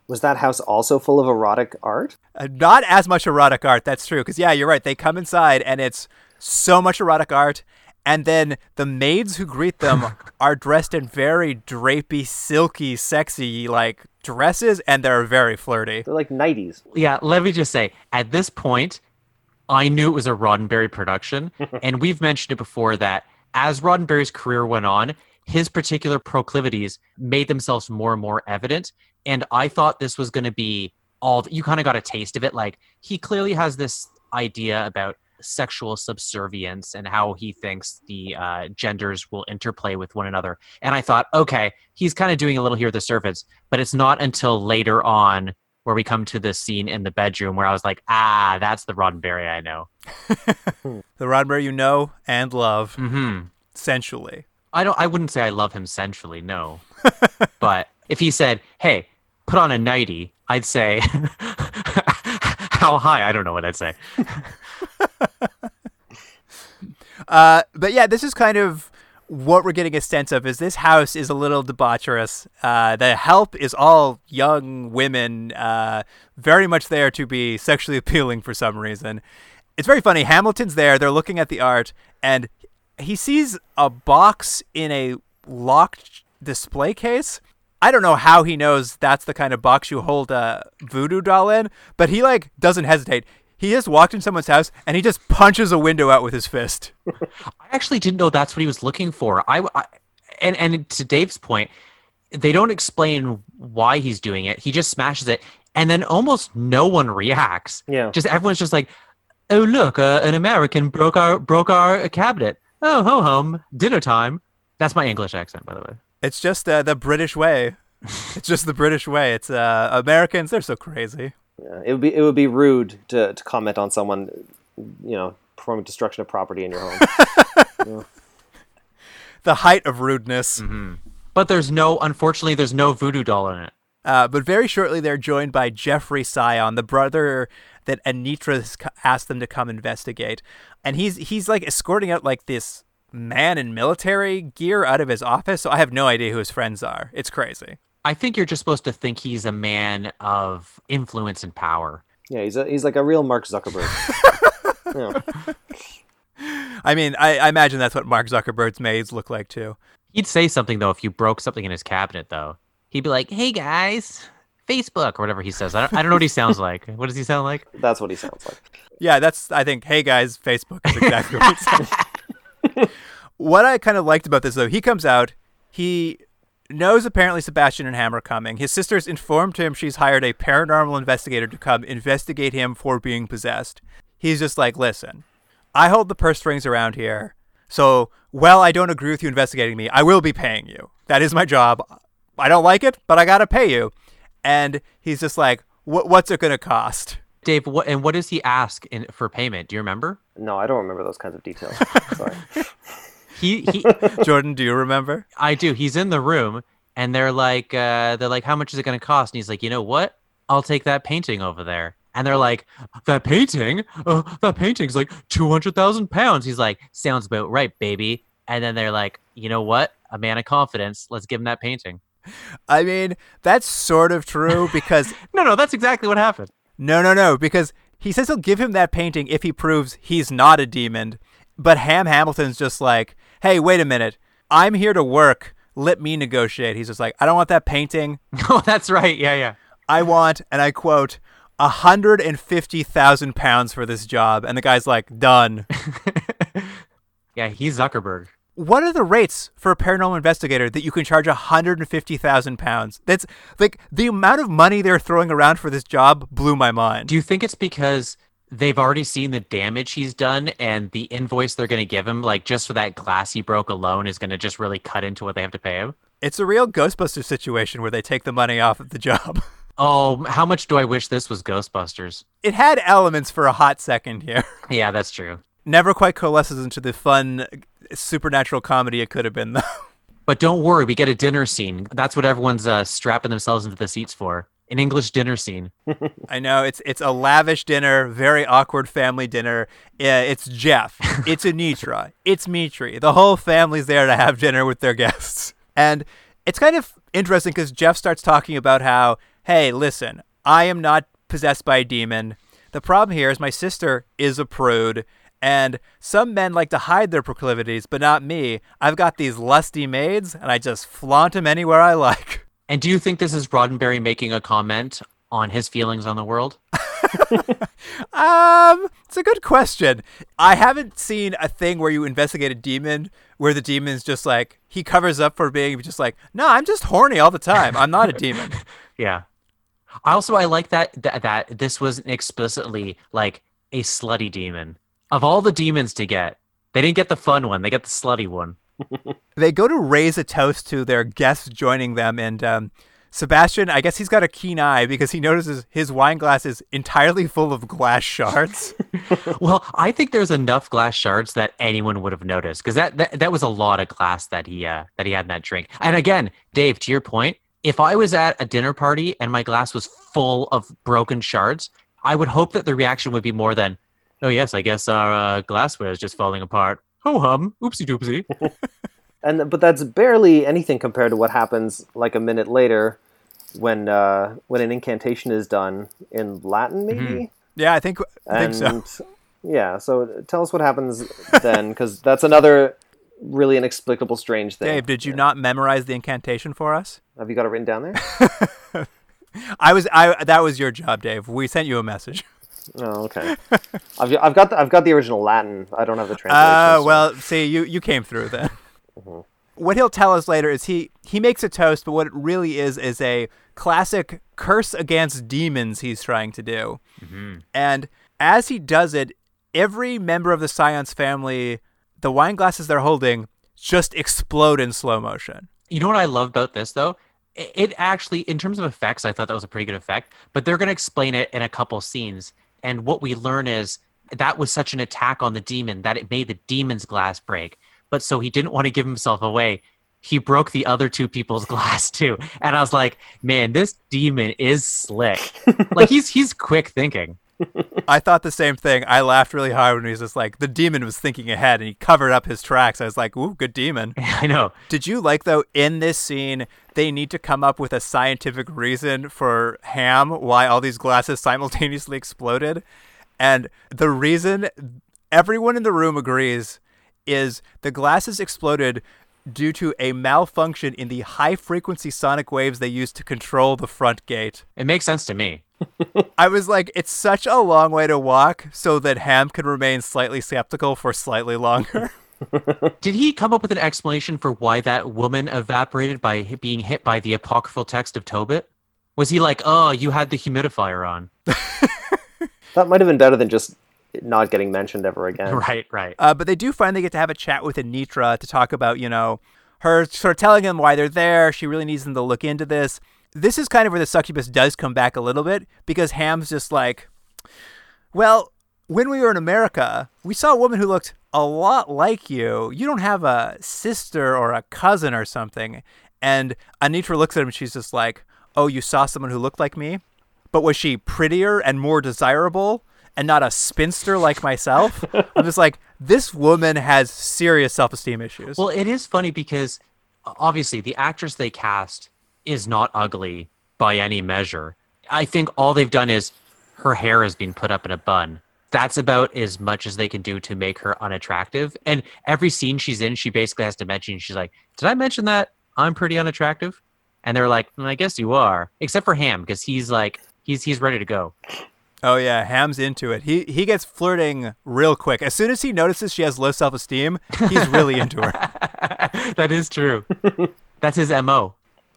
Was that house also full of erotic art? Uh, not as much erotic art. That's true. Because yeah, you're right. They come inside and it's so much erotic art, and then the maids who greet them <laughs> are dressed in very drapey, silky, sexy like dresses, and they're very flirty. They're like nighties. Yeah, let me just say, at this point, I knew it was a Roddenberry production, <laughs> and we've mentioned it before that as Roddenberry's career went on, his particular proclivities made themselves more and more evident. And I thought this was going to be all you kind of got a taste of it. Like he clearly has this idea about sexual subservience and how he thinks the uh, genders will interplay with one another. And I thought, okay, he's kind of doing a little here at the surface, but it's not until later on where we come to the scene in the bedroom where I was like, ah, that's the Roddenberry I know. <laughs> The Roddenberry you know and love mm-hmm. sensually. I don't. I wouldn't say I love him sensually, no. <laughs> but if he said, "Hey, put on a nightie," I'd say, <laughs> "How high?" I don't know what I'd say. <laughs> Uh, but yeah, this is kind of what we're getting a sense of is this house is a little debaucherous. Uh, the help is all young women, uh, very much there to be sexually appealing for some reason. It's very funny. Hamilton's there. They're looking at the art, and he sees a box in a locked display case. I don't know how he knows that's the kind of box you hold a voodoo doll in, but he like doesn't hesitate. He just walked in someone's house and he just punches a window out with his fist. <laughs> I actually didn't know that's what he was looking for. I, I and and to Dave's point, they don't explain why he's doing it. He just smashes it, and then almost no one reacts. Yeah. Just everyone's just like, "Oh look, uh, an American broke our broke our cabinet. Oh ho hum, dinner time." That's my English accent, by the way. It's just uh, the British way. it's just the British way. It's uh, Americans. They're so crazy. Yeah, it would be it would be rude to, to comment on someone, you know, performing destruction of property in your home. <laughs> The height of rudeness. But there's no, unfortunately, there's no voodoo doll in it. Uh, but very shortly, they're joined by Jeffrey Cyon, the brother that Anitra has asked them to come investigate, and he's he's like escorting out like this man in military gear out of his office. So I have no idea who his friends are. It's crazy. I think you're just supposed to think he's a man of influence and power. yeah, he's a, he's like a real Mark Zuckerberg. <laughs> yeah. I mean, I, I imagine that's what Mark Zuckerberg's maids look like too. He'd say something though if you broke something in his cabinet, though. He'd be like, "Hey guys, Facebook or whatever he says." I don't, I don't know what he sounds <laughs> like. What does he sound like? That's what he sounds like. Yeah, that's I think. Hey guys, Facebook is exactly what he said. <laughs> what I kind of liked about this though, he comes out, he knows apparently Sebastian and Ham are coming. His sister's informed him she's hired a paranormal investigator to come investigate him for being possessed. He's just like, listen, I hold the purse strings around here, so well, I don't agree with you investigating me, I will be paying you. That is my job. I don't like it, but I gotta pay you. And he's just like, what's it gonna cost? Dave, what and what does he ask in, for payment? Do you remember? No, I don't remember those kinds of details. <laughs> Sorry. He, he <laughs> Jordan, do you remember? I do. He's in the room, and they're like, uh, they're like, how much is it going to cost? And he's like, you know what? I'll take that painting over there. And they're like, that painting? Uh, that painting's like two hundred thousand pounds. He's like, sounds about right, baby. And then they're like, you know what? A man of confidence. Let's give him that painting. I mean, that's sort of true <laughs> because No, no, that's exactly what happened. no, no, no, because he says he'll give him that painting if he proves he's not a demon. But Ham Hamilton's just like, hey, wait a minute. I'm here to work. Let me negotiate. He's just like, I don't want that painting. <laughs> oh, that's right. Yeah, yeah. I want, and I quote, a hundred and fifty thousand pounds for this job. And the guy's like, done. <laughs> Yeah, he's Zuckerberg. What are the rates for a paranormal investigator that you can charge a hundred and fifty thousand pounds? That's like the amount of money they're throwing around for this job blew my mind. Do you think it's because they've already seen the damage he's done and the invoice they're going to give him, like just for that glass he broke alone, is going to just really cut into what they have to pay him? It's a real Ghostbusters situation where they take the money off of the job. <laughs> Oh, how much do I wish this was Ghostbusters? It had elements for a hot second here. Yeah, that's true. Never quite coalesces into the fun supernatural comedy it could have been, <laughs> though. But don't worry, we get a dinner scene. That's what everyone's uh, strapping themselves into the seats for. An English dinner scene. <laughs> I know it's it's a lavish dinner, very awkward family dinner. Yeah, it's Jeff, <laughs> it's Anitra, it's Mitri. The whole family's there to have dinner with their guests, and it's kind of interesting because Jeff starts talking about how, hey, listen, I am not possessed by a demon. The problem here is my sister is a prude. And some men like to hide their proclivities, but not me. I've got these lusty maids, and I just flaunt them anywhere I like. <laughs> And do you think this is Roddenberry making a comment on his feelings on the world? <laughs> Um, it's a good question. I haven't seen a thing where you investigate a demon where the demon's just like he covers up for being just like, no, I'm just horny all the time. I'm not a demon. <laughs> Yeah. Also, I like that that, that this wasn't explicitly like a slutty demon. Of all the demons to get, they didn't get the fun one. They get the slutty one. <laughs> they go to raise a toast to their guests joining them, and um, Sebastian, I guess he's got a keen eye because he notices his wine glass is entirely full of glass shards. <laughs> Well, I think there's enough glass shards that anyone would have noticed because that, that that was a lot of glass that he uh, that he had in that drink. And again, Dave, to your point, if I was at a dinner party and my glass was full of broken shards, I would hope that the reaction would be more than, "Oh yes, I guess our uh, glassware is just falling apart." Ho hum, oopsie doopsie. <laughs> and but that's barely anything compared to what happens like a minute later when uh, when an incantation is done in Latin, maybe. yeah, I think I think And so. yeah, so tell us what happens then, because that's another really inexplicable, strange thing. Dave, did you not memorize the incantation for us? Have you got it written down there? <laughs> I was I that was your job, Dave. We sent you a message. Oh, okay. I've, got- I've got the, I've got the original Latin. I don't have the translation. Uh, so- well, see, you you came through then. What he'll tell us later is he he makes a toast, but what it really is is a classic curse against demons he's trying to do. And as he does it, every member of the Cyon family, the wine glasses they're holding, just explode in slow motion. You know what I love about this though? It, it actually, in terms of effects, I thought that was a pretty good effect. But they're going to explain it in a couple scenes, and what we learn is that was such an attack on the demon that it made the demon's glass break. But so he didn't want to give himself away. He broke the other two people's <laughs> glass too, and I was like, "Man, this demon is slick. <laughs> like he's he's quick thinking." I thought the same thing. I laughed really hard when he was just like the demon was thinking ahead and he covered up his tracks. I was like, "Ooh, good demon." <laughs> I know. Did you like though in this scene they need to come up with a scientific reason for Ham why all these glasses <laughs> simultaneously exploded? And the reason everyone in the room agrees is the glasses exploded due to a malfunction in the high frequency sonic waves they used to control the front gate. It makes sense to me. <laughs> I was like, it's such a long way to walk so that Ham can remain slightly skeptical for slightly longer. <laughs> <laughs> Did he come up with an explanation for why that woman evaporated by being hit by the apocryphal text of Tobit? Was he like, "Oh, you had the humidifier on"? <laughs> that might have been better than just not getting mentioned ever again. <laughs> right, right. Uh, but they do finally get to have a chat with Anitra to talk about, you know, her sort of telling them why they're there. She really needs them to look into this. This is kind of where the succubus does come back a little bit because Ham's just like, well, when we were in America, we saw a woman who looked a lot like you. You don't have a sister or a cousin or something. And Anitra looks at him and she's just like, oh, you saw someone who looked like me? But was she prettier and more desirable and not a spinster like myself? <laughs> I'm just like, this woman has serious self esteem issues. Well, it is funny because obviously the actress they cast is not ugly by any measure. I think all they've done is her hair has been put up in a bun. That's about as much as they can do to make her unattractive. And every scene she's in, she basically has to mention, she's like, Did I mention that I'm pretty unattractive? And they're like, "Mm, I guess you are. Except for Ham, because he's like, he's he's ready to go. Oh yeah, Ham's into it. He he gets flirting real quick. As soon as he notices she has low self esteem, he's really into her. <laughs> that is true. That's his MO.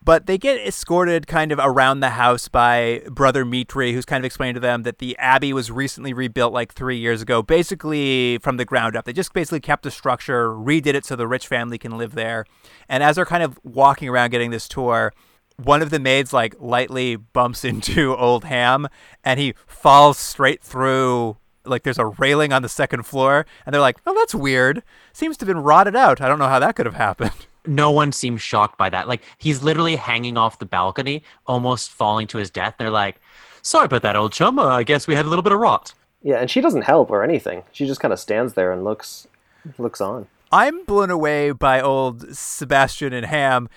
But they get escorted kind of around the house by Brother Mitri, who's kind of explained to them that the Abbey was recently rebuilt like three years ago, basically from the ground up. They just basically kept the structure, redid it so the rich family can live there. And as they're kind of walking around getting this tour, one of the maids like lightly bumps <laughs> into old Ham and he falls straight through like there's a railing on the second floor and they're like, "Oh, that's weird. Seems to have been rotted out. I don't know how that could have happened." No one seems shocked by that. Like he's literally hanging off the balcony, almost falling to his death. They're like, "Sorry about that, old chum. Uh, I guess we had a little bit of rot." Yeah, and she doesn't help or anything. She just kind of stands there and looks looks on. I'm blown away by old Sebastian and Ham.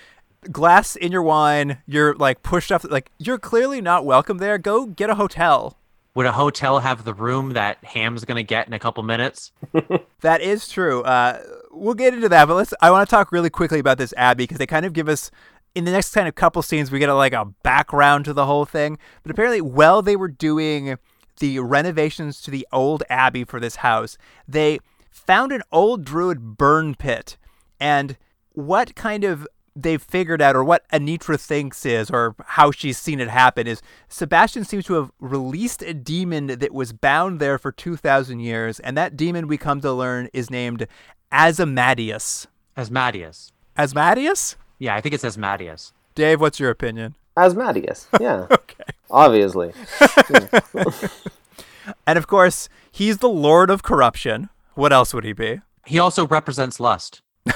Glass in your wine, you're like pushed off like you're clearly not welcome there. Go get a hotel. Would a hotel have the room that Ham's gonna get in a couple minutes? <laughs> That is true. Uh, we'll get into that, but let's. I want to talk really quickly about this abbey because they kind of give us in the next kind of couple scenes we get a, like a background to the whole thing. But apparently, while they were doing the renovations to the old abbey for this house, they found an old druid burn pit, and what kind of they've figured out, or what Anitra thinks is, or how she's seen it happen, is Sebastian seems to have released a demon that was bound there for 2,000 years, and that demon we come to learn is named Asmodeus. Asmodeus. Asmodeus? Yeah, I think it says Asmodeus. Dave, what's your opinion? Asmodeus. <laughs> Yeah. Okay. Obviously. <laughs> And of course, he's the Lord of Corruption. What else would he be? He also represents lust. <laughs>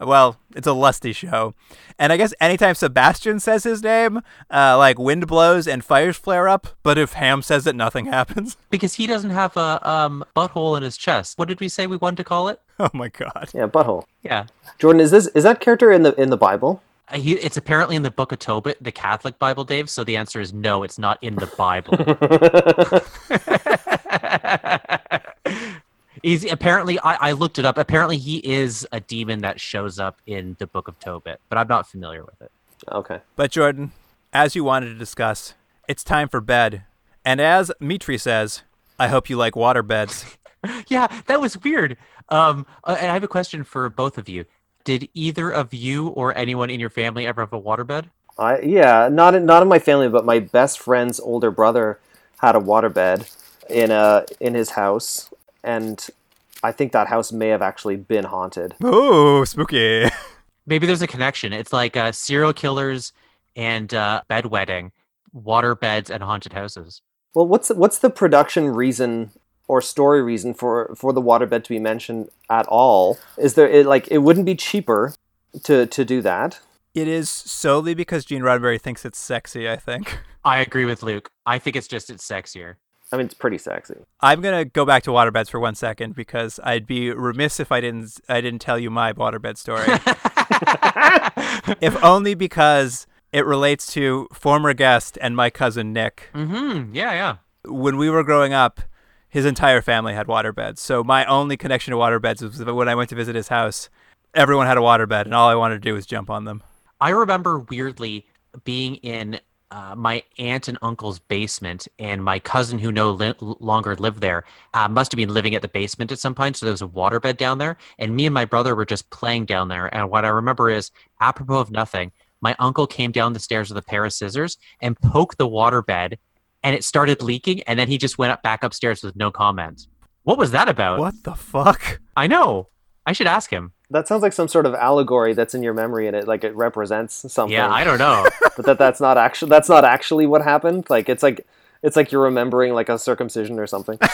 Well, it's a lusty show. And I guess anytime Sebastian says his name, uh, like wind blows and fires flare up, but if Ham says it, nothing <laughs> happens. Because he doesn't have a um, butthole in his chest. What did we say we wanted to call it? Oh my god. Yeah, butthole. Yeah. Jordan, is this is that character in the in the Bible? Uh, He, it's apparently in the Book of Tobit, the Catholic Bible, Dave. So the answer is no, it's not in the Bible. <laughs> <laughs> He's apparently I, I looked it up. Apparently he is a demon that shows up in the Book of Tobit, but I'm not familiar with it. Okay. But Jordan, as you wanted to discuss, it's time for bed. And as Mitri says, I hope you like water beds. <laughs> Yeah, that was weird. Um, uh, and I have a question for both of you. Did either of you or anyone in your family ever have a waterbed? I yeah, not in, not in my family, but my best friend's older brother had a waterbed in a in his house, and I think that house may have actually been haunted. Ooh, spooky. <laughs> Maybe there's a connection. It's like uh, serial killers and uh, bedwetting, water beds and haunted houses. Well, what's what's the production reason or story reason for for the waterbed to be mentioned at all? Is there it, like it wouldn't be cheaper to to do that? It is solely because Gene Roddenberry thinks it's sexy, I think. <laughs> I agree with Luke. I think it's just it's sexier. I mean, it's pretty sexy. I'm gonna go back to waterbeds for one second because I'd be remiss if I didn't I didn't tell you my waterbed story. <laughs> if only because it relates to former guest and my cousin Nick. mm-hmm. Yeah, yeah. When we were growing up, his entire family had waterbeds. So my only connection to waterbeds was when I went to visit his house. Everyone had a waterbed, and all I wanted to do was jump on them. I remember weirdly being in uh, my aunt and uncle's basement, and my cousin, who no li- longer lived there, uh, must have been living at the basement at some point. So there was a waterbed down there, and me and my brother were just playing down there. And what I remember is, apropos of nothing, my uncle came down the stairs with a pair of scissors and poked the waterbed, and it started leaking. And then he just went up back upstairs with no comment. What was that about? What the fuck? I know. I should ask him. That sounds like some sort of allegory that's in your memory, and it like it represents something. Yeah, I don't know. <laughs> but that that's not actually that's not actually what happened. Like it's like it's like you're remembering like a circumcision or something. <laughs>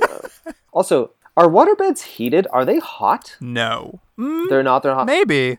Uh, also, are waterbeds heated? Are they hot? No. Mm, They're not. They're hot. maybe.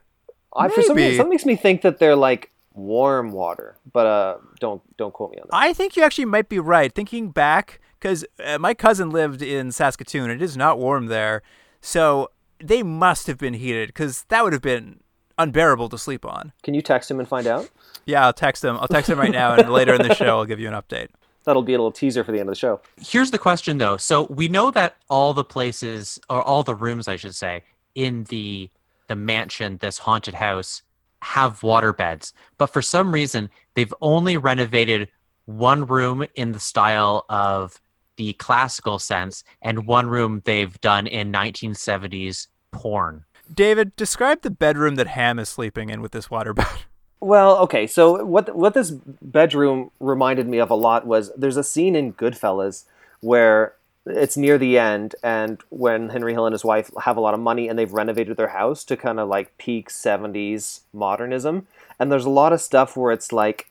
I, for some maybe. reason, something makes me think that they're like warm water, but uh, don't don't quote me on that. I think you actually might be right. Thinking back, because uh, my cousin lived in Saskatoon. It is not warm there, so they must have been heated because that would have been unbearable to sleep on. Can you text him and find out? Yeah, I'll text him. I'll text him right now, and later in the show, I'll give you an update. That'll be a little teaser for the end of the show. Here's the question though. So we know that all the places or all the rooms I should say in the the mansion, this haunted house, have water beds. But for some reason, they've only renovated one room in the style of the classical sense and one room they've done in 1970s porn. David, describe the bedroom that Ham is sleeping in with this waterbed. <laughs> Well, okay. So what what this bedroom reminded me of a lot was there's a scene in Goodfellas where it's near the end and when Henry Hill and his wife have a lot of money and they've renovated their house to kind of like peak 70s modernism and there's a lot of stuff where it's like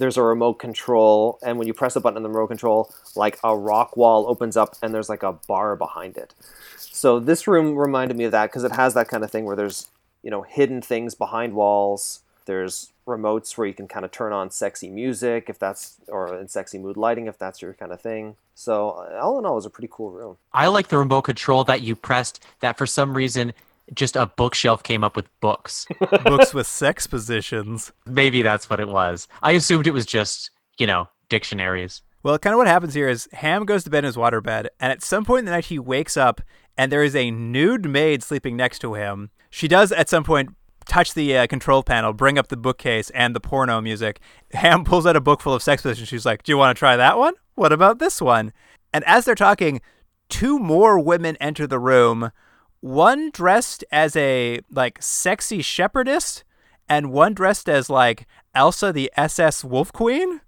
there's a remote control and when you press a button on the remote control like a rock wall opens up and there's like a bar behind it. So this room reminded me of that because it has that kind of thing where there's, you know, hidden things behind walls there's remotes where you can kind of turn on sexy music if that's, or in sexy mood lighting if that's your kind of thing. So all in all, it was a pretty cool room. I like the remote control that you pressed that for some reason just a bookshelf came up with books. <laughs> Books with sex positions. Maybe that's what it was. I assumed it was just, you know, dictionaries. Well, kind of what happens here is Ham goes to bed in his waterbed, and at some point in the night he wakes up, and there is a nude maid sleeping next to him. She does at some point touch the uh, control panel, bring up the bookcase and the porno music. Ham pulls out a book full of sex positions. She's like, "Do you want to try that one? What about this one?" And as they're talking, two more women enter the room. One dressed as a like sexy shepherdess, and one dressed as like Elsa the SS Wolf Queen.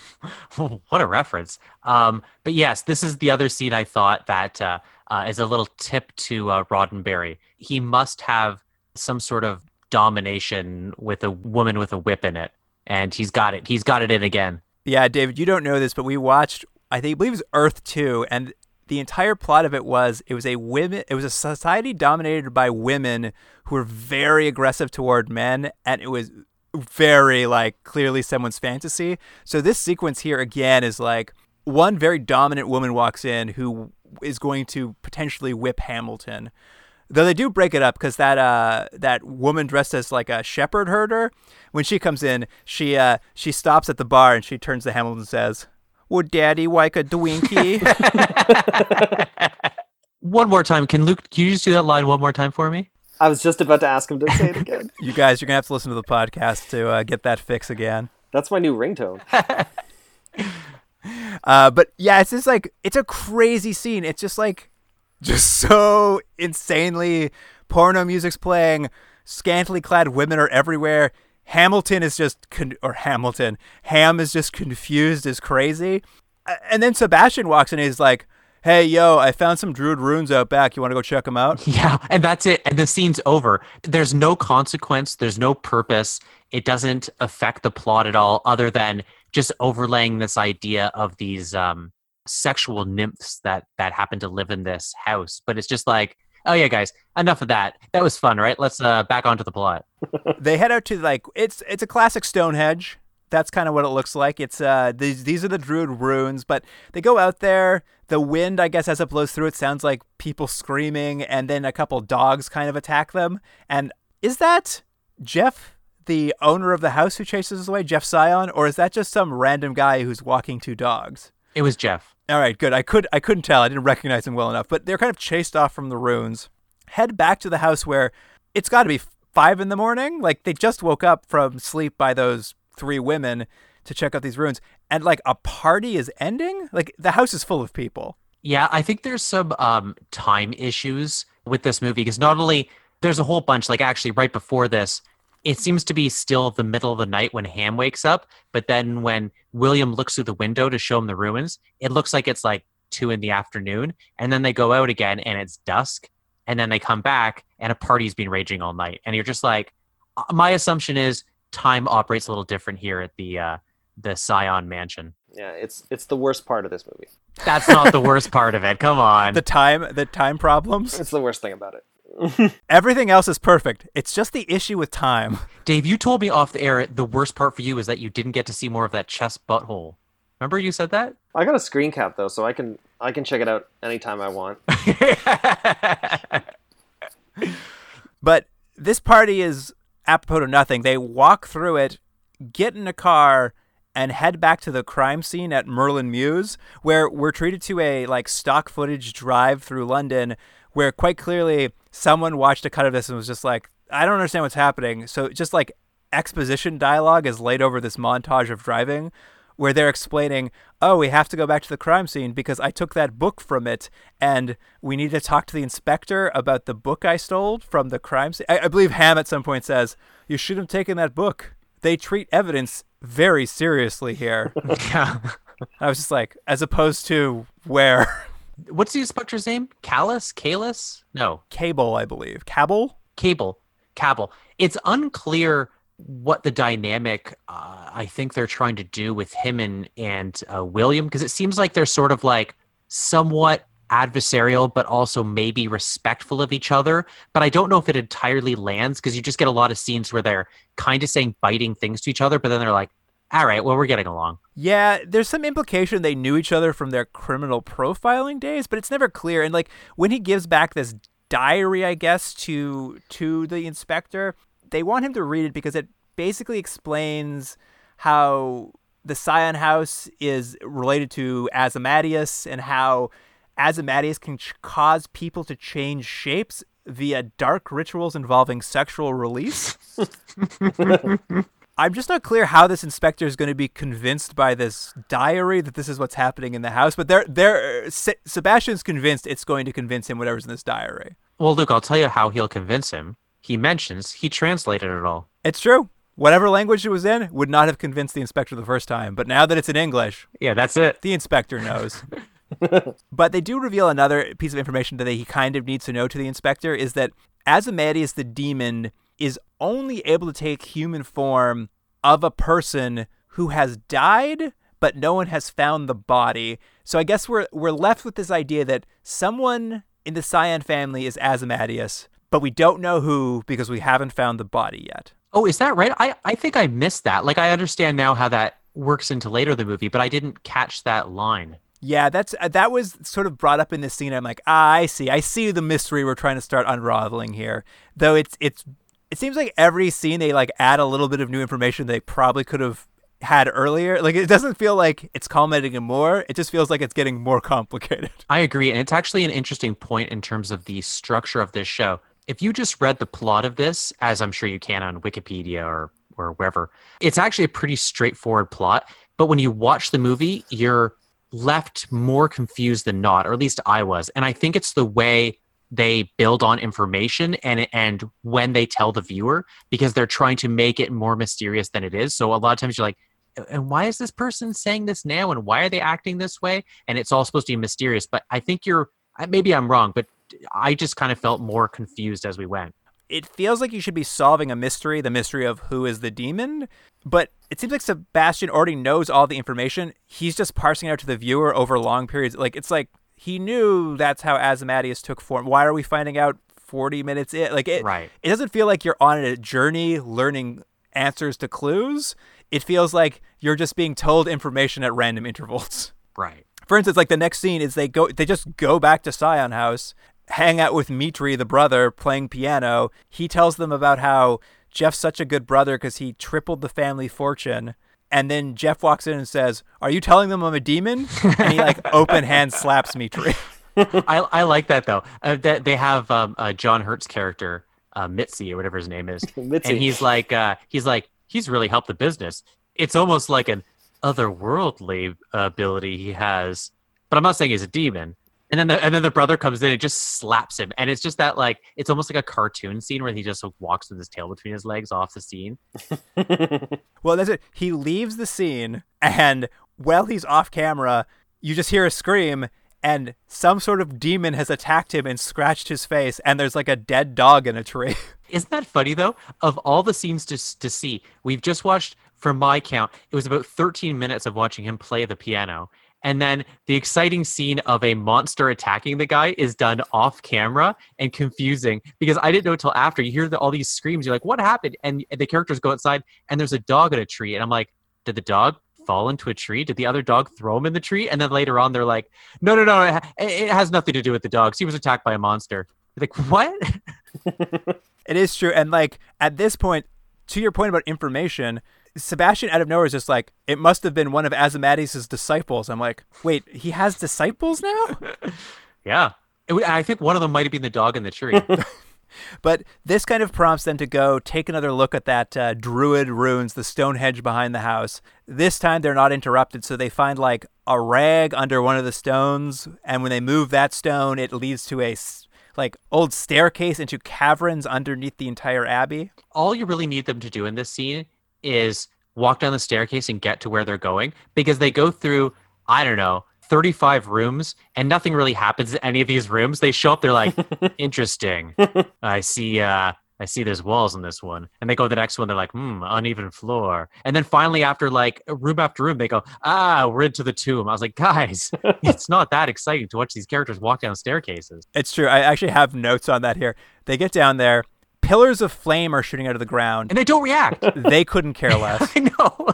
<laughs> what a reference! Um, but yes, this is the other scene I thought that uh, uh, is a little tip to uh, Roddenberry. He must have some sort of domination with a woman with a whip in it, and he's got it. He's got it in again. Yeah, David, you don't know this, but we watched. I think I believe it was Earth Two, and the entire plot of it was it was a women it was a society dominated by women who were very aggressive toward men, and it was very like clearly someone's fantasy. So this sequence here again is like one very dominant woman walks in who is going to potentially whip Hamilton. Though they do break it up because that uh, that woman dressed as like a shepherd herder, when she comes in, she uh, she stops at the bar and she turns to Hamilton and says, "Would Daddy like a Dwinkie?" <laughs> one more time, can Luke? Can you just do that line one more time for me? I was just about to ask him to say it again. <laughs> you guys, you're gonna have to listen to the podcast to uh, get that fix again. That's my new ringtone. <laughs> uh, but yeah, it's just like it's a crazy scene. It's just like just so insanely porno music's playing scantily clad women are everywhere hamilton is just con- or hamilton ham is just confused as crazy. And then sebastian walks in and he's like hey yo i found some druid runes out back. You want to go check them out? <laughs> Yeah and that's it and the scene's over. There's no consequence there's no purpose. It doesn't affect the plot at all other than just overlaying this idea of these um sexual nymphs that that happen to live in this house. But it's just like oh yeah guys. Enough of that. That was fun right? Let's uh back onto the plot. <laughs> They head out to like it's it's a classic stonehenge. That's kind of what it looks like. It's uh these these are the druid runes but they go out there. The wind i guess as it blows through it sounds like people screaming and then a couple dogs kind of attack them. And is that jeff the owner of the house who chases us away jeff Cyon or is that just some random guy who's walking two dogs? It was jeff all right, good. I could I couldn't tell. I didn't recognize him well enough. But they're kind of chased off from the ruins. Head back to the house where it's got to be five in the morning. Like they just woke up from sleep by those three women to check out these ruins, and like a party is ending. Like the house is full of people. Yeah, I think there's some um, time issues with this movie because not only there's a whole bunch. Like actually, right before this, it seems to be still the middle of the night when Ham wakes up, but then when William looks through the window to show him the ruins, it looks like it's like two in the afternoon. And then they go out again and it's dusk. And then they come back and a party's been raging all night. And you're just like, uh, my assumption is time operates a little different here at the uh, the Cyon Mansion. Yeah, it's it's the worst part of this movie. That's not the worst part of it. Come <laughs> on. The time the time problems. It's the worst thing about it. <laughs> Everything else is perfect. It's just the issue with time. <laughs> Dave, you told me off the air the worst part for you is that you didn't get to see more of that chest butthole. Remember you said that? I got a screen cap though, so I can I can check it out anytime I want. <laughs> but this party is apropos to nothing. They walk through it, get in a car, and head back to the crime scene at Merlin Mews, where we're treated to a like stock footage drive through London, where quite clearly someone watched a cut of this and was just like, I don't understand what's happening. So just like exposition dialogue is laid over this montage of driving where they're explaining, oh, we have to go back to the crime scene because I took that book from it and we need to talk to the inspector about the book I stole from the crime scene. I, I believe Ham at some point says, you should have taken that book. They treat evidence very seriously here. <laughs> Yeah. I was just like, as opposed to where? What's the inspector's name? Callus? Calus? No. Cabell, I believe. Cabell? Cabell. Cabell. It's unclear what the dynamic uh, I think they're trying to do with him and and uh, William because it seems like they're sort of like somewhat adversarial but also maybe respectful of each other but I don't know if it entirely lands because you just get a lot of scenes where they're kind of saying biting things to each other but then they're like all right well we're getting along Yeah, there's some implication they knew each other from their criminal profiling days, but it's never clear. And like when he gives back this diary, I guess, to to the inspector, they want him to read it because it basically explains how the Cyon House is related to Asmodeus and how Asmodeus can ch- cause people to change shapes via dark rituals involving sexual release. <laughs> <laughs> I'm just not clear how this inspector is going to be convinced by this diary that this is what's happening in the house. But they're, they're, Se- Sebastian's convinced it's going to convince him whatever's in this diary. well Luke I'll tell you how he'll convince him he mentions he translated it all It's true. Whatever language it was in would not have convinced the inspector the first time. But now that it's in English, yeah that's it the inspector knows. <laughs> but they do reveal another piece of information that he kind of needs to know to the inspector is that Asmodeus the demon is only able to take human form of a person who has died, but no one has found the body. So I guess we're we're left with this idea that someone in the Cyon family is Asmodeus, but we don't know who because we haven't found the body yet. Oh, is that right? I, I think I missed that. Like, I understand now how that works into later the movie, but I didn't catch that line. Yeah, that's uh, that was sort of brought up in this scene. I'm like, ah, I see, I see the mystery we're trying to start unraveling here. Though it's it's it seems like every scene they like add a little bit of new information they probably could have had earlier. Like it doesn't feel like it's culminating in more. It just feels like it's getting more <laughs> complicated. I agree. And it's actually an interesting point in terms of the structure of this show. If you just read the plot of this, as I'm sure you can on Wikipedia or, or wherever, it's actually a pretty straightforward plot. But when you watch the movie, you're left more confused than not, or at least I was. And I think it's the way they build on information and and when they tell the viewer because they're trying to make it more mysterious than it is. So a lot of times you're like, and why is this person saying this now and why are they acting this way? And it's all supposed to be mysterious. But I think you're maybe I'm wrong, but I just kind of felt more confused as we went. It feels like you should be solving a mystery, the mystery of who is the demon. But it seems like Sebastian already knows all the information. He's just parsing it out to the viewer over long periods. Like it's like he knew that's how Asmodeus took form. Why are we finding out 40 minutes in? Like it, Right. it doesn't feel like you're on a journey learning answers to clues. It feels like you're just being told information at random intervals. Right. For instance, like the next scene is they go they just go back to Cyon House, hang out with Mitri, the brother, playing piano. He tells them about how Jeff's such a good brother because he tripled the family fortune. And then Jeff walks in and says, "Are you telling them I'm a demon?" And he like <laughs> open hand slaps Mitri. I, I like that though. Uh, that they have um, uh, John Hurt's character, uh, Mitzi or whatever his name is, <laughs> Mitzi. and he's like, uh, he's like, he's really helped the business. It's almost like an otherworldly ability he has, but I'm not saying he's a demon. And then the and then the brother comes in and just slaps him, and it's just that like it's almost like a cartoon scene where he just like, walks with his tail between his legs off the scene. <laughs> Well, that's it. He leaves the scene, and while he's off camera, you just hear a scream, and some sort of demon has attacked him and scratched his face, and there's like a dead dog in a tree. <laughs> Isn't that funny though? Of all the scenes to to see, we've just watched, from my count, it was about 13 minutes of watching him play the piano, and then the exciting scene of a monster attacking the guy is done off camera and confusing because I didn't know until after you hear the, all these screams. You're like, "What happened?" And the characters go outside, and there's a dog in a tree, and I'm like, "Did the dog?" fall into a tree did the other dog throw him in the tree and then later on they're like no no no it, ha- it has nothing to do with the dogs he was attacked by a monster like what <laughs> It is true. And like at this point, to your point about information, Sebastian out of nowhere is just like, it must have been one of Asmodeus' disciples. I'm like, wait, he has disciples now? <laughs> Yeah. It, I think one of them might have been the dog in the tree. <laughs> But this kind of prompts them to go take another look at that uh, druid ruins, the Stonehenge behind the house. This time they're not interrupted, so they find like a rag under one of the stones, and when they move that stone, it leads to a like old staircase into caverns underneath the entire abbey. All you really need them to do in this scene is walk down the staircase and get to where they're going because they go through, I don't know, 35 rooms and nothing really happens in any of these rooms. They show up, they're like, <laughs> interesting. I see uh I see there's walls in this one. And they go to the next one, they're like, hmm, uneven floor. And then finally, after like room after room, they go, ah, we're into the tomb. I was like, guys, <laughs> it's not that exciting to watch these characters walk down staircases. It's true. I actually have notes on that here. They get down there, pillars of flame are shooting out of the ground. And they don't react. <laughs> they couldn't care less. <laughs> I know.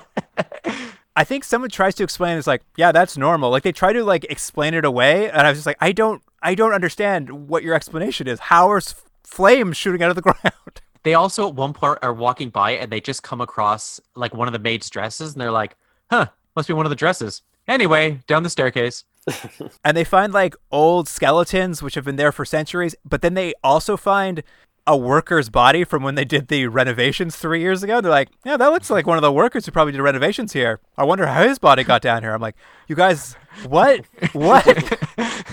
I think someone tries to explain it's like, yeah, that's normal. Like they try to like explain it away, and I was just like, I don't, I don't understand what your explanation is. How are flames shooting out of the <laughs> ground? They also at one point are walking by and they just come across like one of the maid's dresses and they're like, huh, must be one of the dresses. Anyway, down the staircase. and they find like old skeletons which have been there for centuries, but then they also find a worker's body from when they did the renovations three years ago. They're like, yeah, that looks like one of the workers who probably did renovations here. I wonder how his body got down here. I'm like, you guys, what, what? <laughs>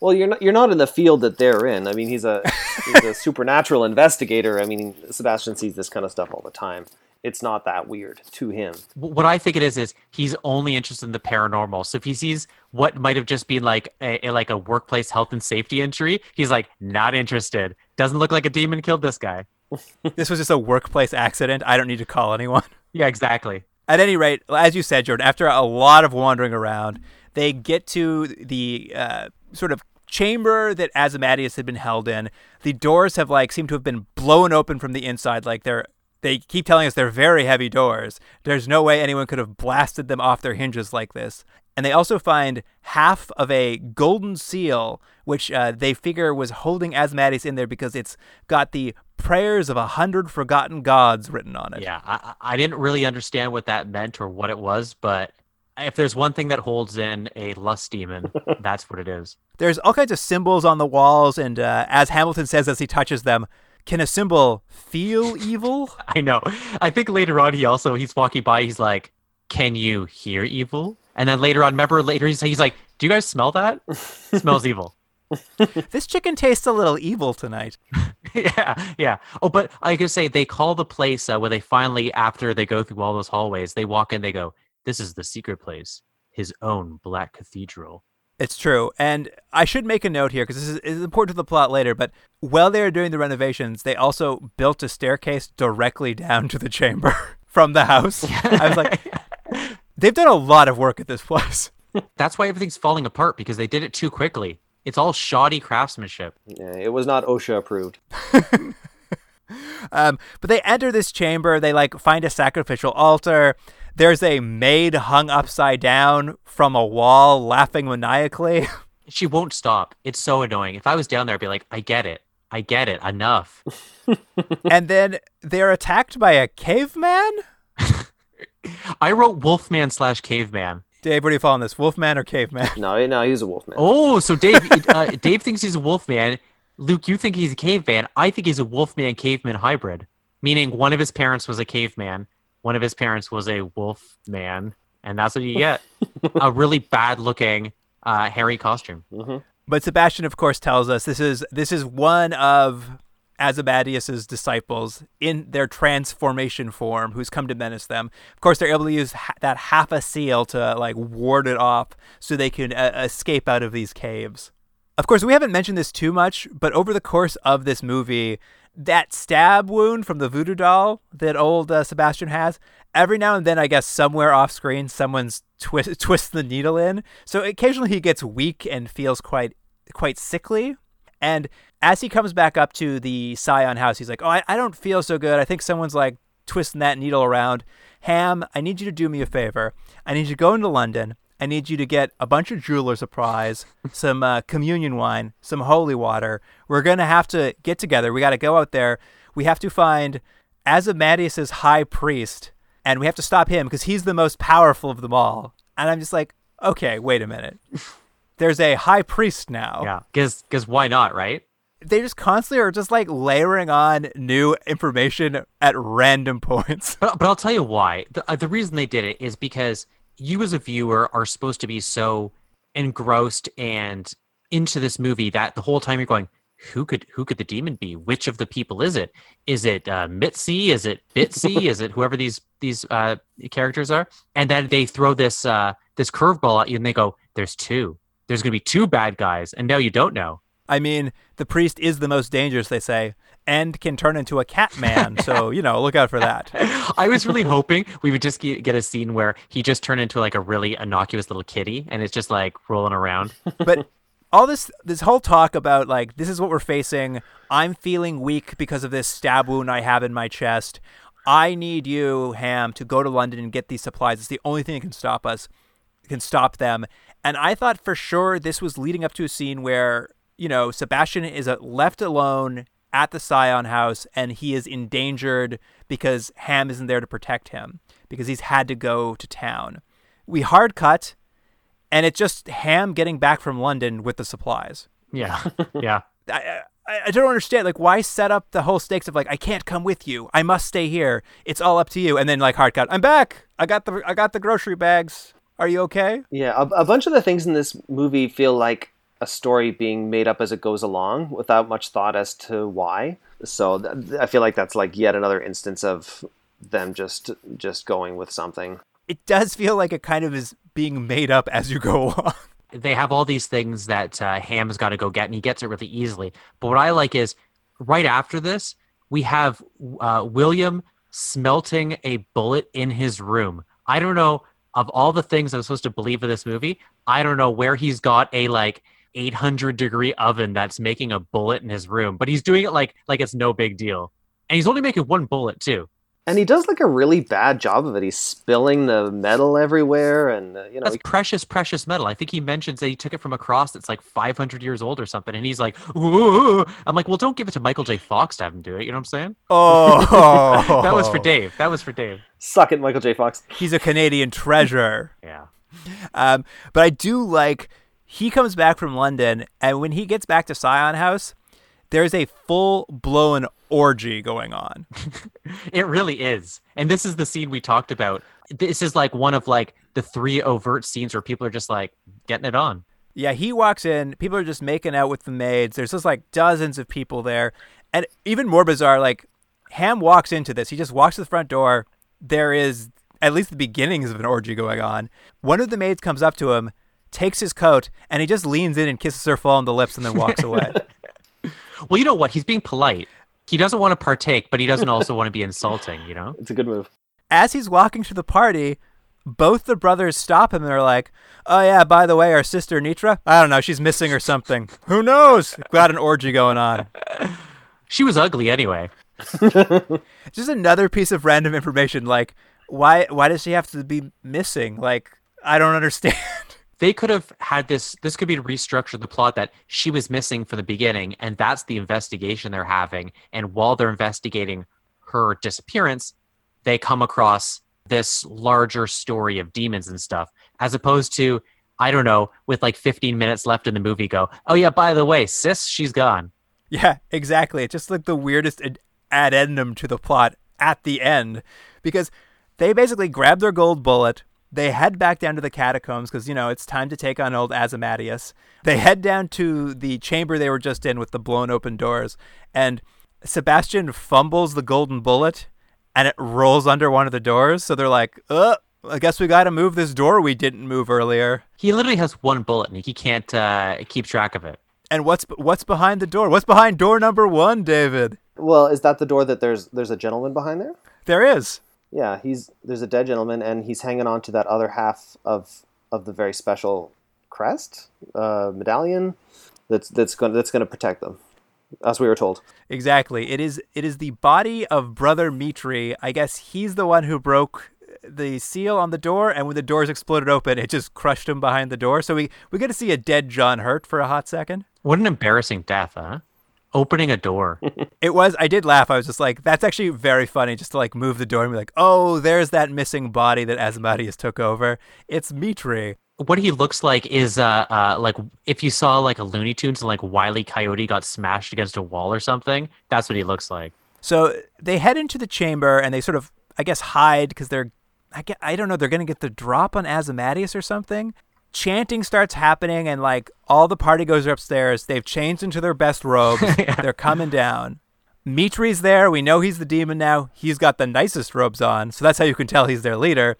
Well, you're not you're not in the field that they're in. I mean, he's a he's a <laughs> supernatural investigator. I mean, Sebastian sees this kind of stuff all the time. It's not that weird to him. What I think it is is he's only interested in the paranormal. So if he sees what might have just been like a, a- like a workplace health and safety injury, he's like not interested. Doesn't look like a demon killed this guy. <laughs> this was just a workplace accident. I don't need to call anyone. <laughs> Yeah, exactly. At any rate, as you said, Jordan, after a lot of wandering around, they get to the uh, sort of chamber that Asmodeus had been held in. The doors have like seem to have been blown open from the inside. Like they're they keep telling us they're very heavy doors. There's no way anyone could have blasted them off their hinges like this. And they also find half of a golden seal, which uh, they figure was holding Asmodeus in there because it's got the prayers of a hundred forgotten gods written on it. Yeah, I, I I didn't really understand what that meant or what it was, but if there's one thing that holds in a lust demon, <laughs> that's what it is. There's all kinds of symbols on the walls, and uh, as Hamilton says as he touches them, can a symbol feel evil? <laughs> I know. I think later on he also he's walking by. He's like, "Can you hear evil?" And then later on, remember later he's, he's like, "Do you guys smell that? smells evil." <laughs> <laughs> this chicken tastes a little evil tonight. yeah, yeah. Oh, but I could say they call the place uh, where they finally, after they go through all those hallways, they walk in. They go, "This is the secret place, his own black cathedral." It's true. And I should make a note here because this is, is important to the plot later. But while they were doing the renovations, they also built a staircase directly down to the chamber <laughs> from the house. I was like, <laughs> they've done a lot of work at this place. <laughs> That's why everything's falling apart because they did it too quickly. It's all shoddy craftsmanship. Yeah, it was not OSHA approved. Um, but they enter this chamber. They like find a sacrificial altar. There's a maid hung upside down from a wall, laughing maniacally. <laughs> She won't stop. It's so annoying. If I was down there, I'd be like, "I get it. I get it. Enough." <laughs> and then they're attacked by a caveman. <laughs> I wrote Wolfman slash Caveman. Dave, what do you fall on this? Wolfman or caveman? No, no, he's a wolfman. Oh, so Dave, uh, Dave thinks he's a Wolfman. Luke, you think he's a caveman. I think he's a Wolfman caveman hybrid, meaning one of his parents was a caveman, one of his parents was a wolf man, and that's what you <laughs> get. a really bad looking uh, hairy costume. But Sebastian, of course, tells us this is this is one of Asmodeus's disciples in their transformation form, who's come to menace them. Of course, they're able to use ha- that half a seal to like ward it off, so they can uh, escape out of these caves. Of course, we haven't mentioned this too much, but over the course of this movie, that stab wound from the voodoo doll that old uh, Sebastian has, every now and then, I guess, somewhere off screen, someone's twist <laughs> twists the needle in. So occasionally he gets weak and feels quite quite sickly. And as he comes back up to the Cyon house, he's like, "Oh, I, I don't feel so good. I think someone's like twisting that needle around. Ham, I need you to do me a favor. I need you to go into London. I need you to get a bunch of jeweler supplies, <laughs> some uh, communion wine, some holy water. We're gonna have to get together. We got to go out there. We have to find Asmodeus's high priest and we have to stop him because he's the most powerful of them all. And I'm just like, okay, wait a minute. <laughs> There's a high priest now. Yeah, because because why not, right? They just constantly are just like layering on new information at random points. But, but I'll tell you why. The, uh, the reason they did it is because you, as a viewer, are supposed to be so engrossed and into this movie that the whole time you're going, who could who could the demon be? Which of the people is it? Is it uh, Mitzi? Is it Bitsy? <laughs> is it whoever these these uh, characters are? And then they throw this uh, this curveball at you, and they go, "There's two. There's going to be two bad guys," and now you don't know. I mean, the priest is the most dangerous, they say, and can turn into a cat man. so, <laughs> you know, look out for that. I was really hoping we would just get a scene where he just turned into like a really innocuous little kitty and it's just like rolling around. But <laughs> all this this whole talk about like this is what we're facing. I'm feeling weak because of this stab wound I have in my chest. I need you, Ham, to go to London and get these supplies. It's the only thing that can stop us, can stop them. And I thought for sure this was leading up to a scene where you know, Sebastian is left alone at the Cyon house and he is endangered because Ham isn't there to protect him because he's had to go to town. We hard cut and it's just Ham getting back from London with the supplies. Yeah. <laughs> Yeah. I, I, I don't understand. Like, why set up the whole stakes of like, I can't come with you. I must stay here. It's all up to you. And then like hard cut. I'm back. I got the I got the grocery bags. Are you okay? Yeah, a, a bunch of the things in this movie feel like a story being made up as it goes along without much thought as to why. So th- I feel like that's like yet another instance of them just just going with something. It does feel like it kind of is being made up as you go <laughs> along. They have all these things that uh, Ham's got to go get, and he gets it really easily. But what I like is right after this, we have uh, William smelting a bullet in his room. I don't know of all the things I'm supposed to believe in this movie. I don't know where he's got a like 800 degree oven that's making a bullet in his room, but he's doing it like like it's no big deal. And he's only making one bullet too. And he does like a really bad job of it. He's spilling the metal everywhere, and uh, you know that's he... precious, precious metal. I think he mentions that he took it from a cross that's like 500 years old or something, and he's like, Ooh. I'm like, well, don't give it to Michael J. Fox to have him do it. You know what I'm saying? Oh, <laughs> that was for Dave. That was for Dave. Suck it, Michael J. Fox. He's a Canadian treasure. yeah. Um, but I do like he comes back from London, and when he gets back to Cyon House, there's a full blown orgy going on. <laughs> it really is. And this is the scene we talked about. This is like one of like the three overt scenes where people are just like getting it on. Yeah, he walks in, people are just making out with the maids. There's just like dozens of people there. And even more bizarre, like Ham walks into this. He just walks to the front door. There is at least the beginnings of an orgy going on. One of the maids comes up to him takes his coat, and he just leans in and kisses her full on the lips and then walks away. <laughs> well, you know what? He's being polite. He doesn't want to partake, but he doesn't also want to be insulting, you know? <laughs> It's a good move. As he's walking to the party, both the brothers stop him and they're like, Oh, yeah, by the way, our sister Nitra, I don't know, she's missing or something. Who knows? Got an orgy going on. <laughs> She was ugly anyway. Just another piece of random information. Like, why why does she have to be missing? Like, I don't understand they could have had this this could be to restructure the plot that she was missing from the beginning and that's the investigation they're having. And while they're investigating her disappearance they come across this larger story of demons and stuff as opposed to i don't know with like 15 minutes left in the movie go oh yeah by the way sis she's gone. Yeah exactly. It's just like the weirdest ad- addendum to the plot at the end because they basically grab their gold bullet they head back down to the catacombs because, you know, it's time to take on old Asmodeus. They head down to the chamber they were just in with the blown open doors, and Sebastian fumbles the golden bullet and it rolls under one of the doors. So they're like, uh, I guess we got to move this door we didn't move earlier. He literally has one bullet and he can't uh, keep track of it. And what's what's behind the door? What's behind door number one, David? Well, is that the door that there's there's a gentleman behind there? There is. Yeah, he's there's a dead gentleman, and he's hanging on to that other half of of the very special crest uh, medallion that's that's going that's going to protect them, as we were told. Exactly. It is it is the body of Brother Mitri. I guess he's the one who broke the seal on the door, and when the doors exploded open, it just crushed him behind the door. So we we get to see a dead John Hurt for a hot second. What an embarrassing death, huh? Opening a door. <laughs> It was. I did laugh. I was just like, "That's actually very funny." Just to like move the door and be like, "Oh, there's that missing body that Asmodeus took over. It's Mitri." what he looks like is uh, uh like if you saw like a Looney Tunes and like Wiley Coyote got smashed against a wall or something. That's what he looks like. So they head into the chamber and they sort of, I guess, hide because they're, I get, I don't know, they're gonna get the drop on Asmodeus or something. Chanting starts happening and like all the party goes upstairs. They've changed into their best robes. <laughs> They're coming down. Mitri's there. We know he's the demon now. He's got the nicest robes on, so that's how you can tell he's their leader.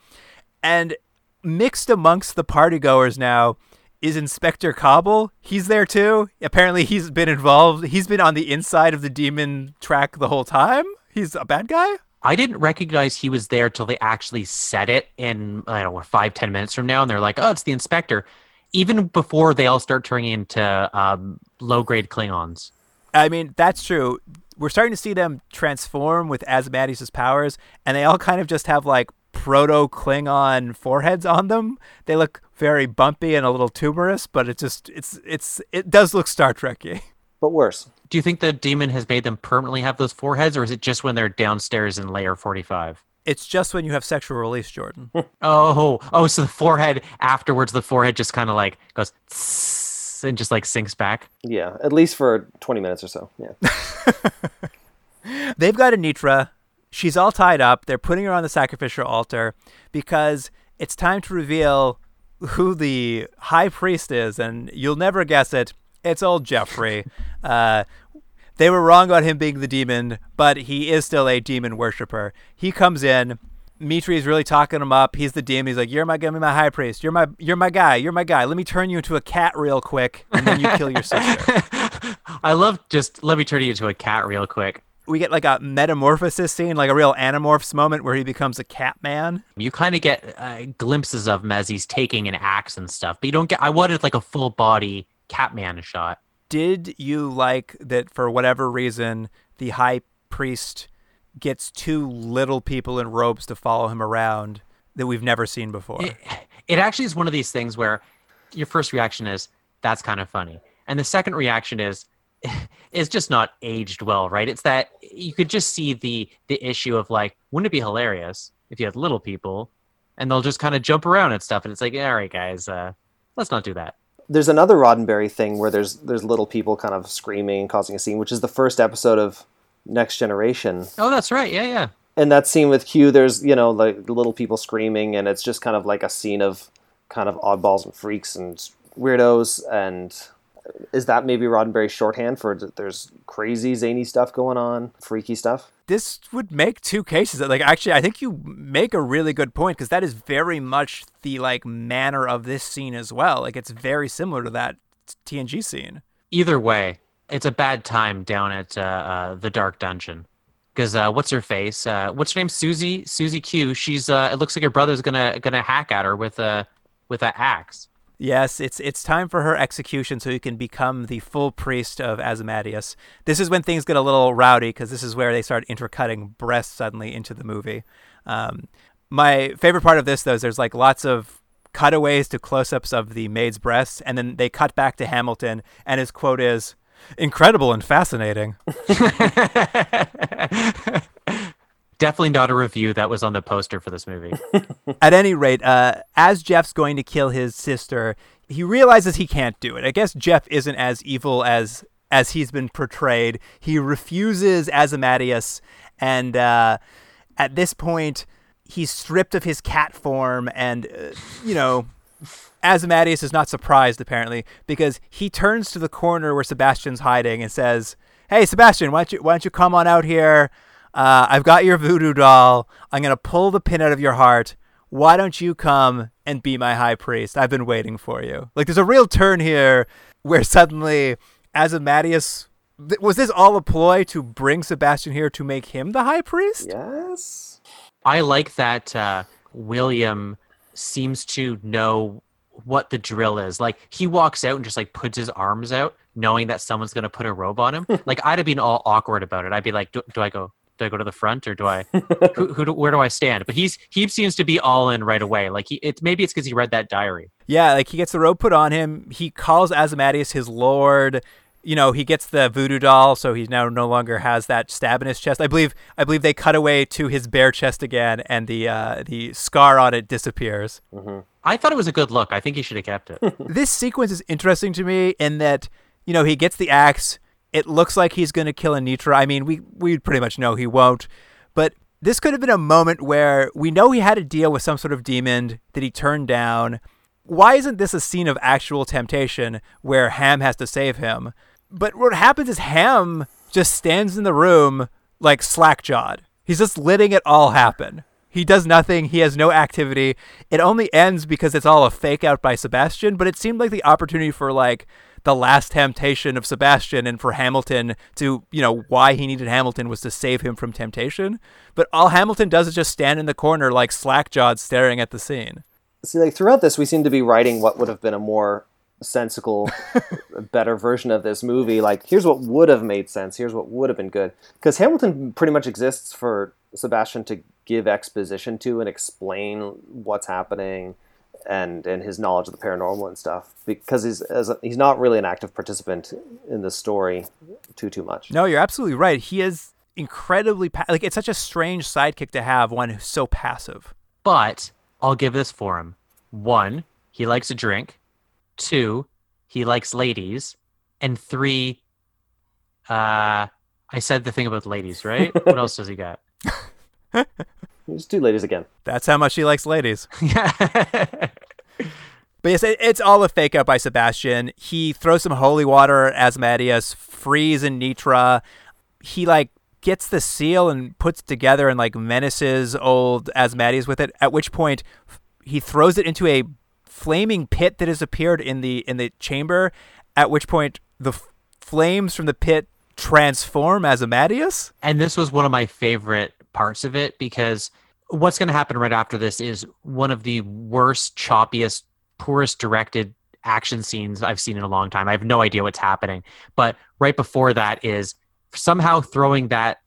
And mixed amongst the partygoers now is Inspector Cabell. He's there too. Apparently, he's been involved. He's been on the inside of the demon track the whole time. He's a bad guy. I didn't recognize he was there till they actually said it in I don't know five ten minutes from now, and they're like, "Oh, it's the inspector." Even before they all start turning into um, low grade Klingons. I mean, that's true. We're starting to see them transform with Asmodeus' powers, and they all kind of just have like proto Klingon foreheads on them. They look very bumpy and a little tumorous, but it just it's it's it does look Star Trekky. But worse. Do you think the demon has made them permanently have those foreheads, or is it just when they're downstairs in layer forty five? It's just when you have sexual release, Jordan. <laughs> Oh, oh, so the forehead afterwards, the forehead just kind of like goes tss and just like sinks back. Yeah, at least for 20 minutes or so. Yeah. <laughs> They've got Anitra. She's all tied up. They're putting her on the sacrificial altar because it's time to reveal who the high priest is, and you'll never guess it. It's old Jeffrey. Uh, they were wrong about him being the demon, but he is still a demon worshiper. He comes in. Mitri is really talking him up. He's the demon. He's like, "You're my, gonna be my high priest. You're my, you're my guy. You're my guy. Let me turn you into a cat real quick, and then you kill your sister." <laughs> I love just let me turn you into a cat real quick. we get like a metamorphosis scene, like a real Animorphs moment where he becomes a cat man. You kind of get uh, glimpses of him as he's taking an axe and stuff, but you don't get. I wanted like a full body Catman shot. Did you like that for whatever reason the high priest gets two little people in robes to follow him around that we've never seen before? It, it actually is one of these things where your first reaction is that's kind of funny, and the second reaction is <laughs> it's just not aged well, right? It's that you could just see the the issue of like, wouldn't it be hilarious if you had little people and they'll just kind of jump around and stuff, and it's like, all right, guys, uh, let's not do that. There's another Roddenberry thing where there's there's little people kind of screaming and causing a scene, which is the first episode of Next Generation. Oh, that's right, yeah, yeah. And that scene with Q, there's you know like little people screaming, and it's just kind of like a scene of kind of oddballs and freaks and weirdos. And is that maybe Roddenberry shorthand for there's crazy zany stuff going on, freaky stuff? This would make two cases. Like actually, I think you make a really good point because that is very much the like manner of this scene as well. Like it's very similar to that TNG scene. Either way, it's a bad time down at uh, uh, the dark dungeon. Because uh, what's her face? Uh, what's her name? Susie. Susie Q. She's. Uh, it looks like her brother's gonna gonna hack at her with a with an axe. Yes, it's it's time for her execution so you can become the full priest of Asmodeus. This is when things get a little rowdy because this is where they start intercutting breasts suddenly into the movie. Um, my favorite part of this though is there's like lots of cutaways to close-ups of the maid's breasts, and then they cut back to Hamilton, and his quote is incredible and fascinating. <laughs> <laughs> Definitely not a review that was on the poster for this movie. <laughs> At any rate, uh, as Jeff's going to kill his sister, he realizes he can't do it. I guess Jeff isn't as evil as as he's been portrayed. He refuses Asmodeus, and uh, at this point, he's stripped of his cat form, and uh, you know. Asmodeus is not surprised, apparently, because he turns to the corner where Sebastian's hiding and says, "Hey, Sebastian, why don't you why don't you come on out here? Uh, I've got your voodoo doll. I'm gonna pull the pin out of your heart. Why don't you come and be my high priest? I've been waiting for you." Like, there's a real turn here where suddenly Asmodeus th- was this all a ploy to bring Sebastian here to make him the high priest? Yes. I like that uh, William seems to know what the drill is. Like he walks out and just like puts his arms out, knowing that someone's gonna put a robe on him. <laughs> like I'd have been all awkward about it. I'd be like, do, do I go? Do I go to the front or do I? <laughs> who, who do, where do I stand? But he's he seems to be all in right away. Like he, it's maybe it's because he read that diary. Yeah, like he gets the robe put on him. He calls Asmodeus his lord. you know, he gets the voodoo doll, so he now no longer has that stab in his chest. I believe I believe they cut away to his bare chest again, and the uh, the scar on it disappears. I thought it was a good look. I think he should have kept it. <laughs> this sequence is interesting to me in that you know he gets the axe. It looks like he's going to kill Anitra. I mean, we we pretty much know he won't, but this could have been a moment where we know he had to deal with some sort of demon that he turned down. Why isn't this a scene of actual temptation where Ham has to save him? But what happens is Ham just stands in the room like slack-jawed. He's just letting it all happen. He does nothing. He has no activity. It only ends because it's all a fake out by Sebastian, but it seemed like the opportunity for like the last temptation of Sebastian and for Hamilton to, you know, why he needed Hamilton was to save him from temptation. But all Hamilton does is just stand in the corner like slack-jawed staring at the scene. See, like throughout this, we seem to be writing what would have been a more sensical, <laughs> better version of this movie. Like, here's what would have made sense. Here's what would have been good. Because Hamilton pretty much exists for Sebastian to give exposition to and explain what's happening, and and his knowledge of the paranormal and stuff. Because he's as a, he's not really an active participant in the story too too much. No, you're absolutely right. He is incredibly pa- like it's such a strange sidekick to have one who's so passive. But I'll give this for him. One, he likes a drink. Two, he likes ladies. And three, uh, I said the thing about ladies, right? <laughs> what else does he got? <laughs> Just two ladies again. That's how much he likes ladies. <laughs> Yeah. But yes, it's all a fake out by Sebastian. He throws some holy water at Asmodeus, frees Anitra. He like gets the seal and puts it together and like menaces old Asmodeus with it. At which point, he throws it into a flaming pit that has appeared in the in the chamber. At which point, the f- flames from the pit transform Asmodeus. and this was one of my favorite parts of it because what's going to happen right after this is one of the worst, choppiest, poorest directed action scenes I've seen in a long time. I have no idea what's happening. But right before that is somehow throwing that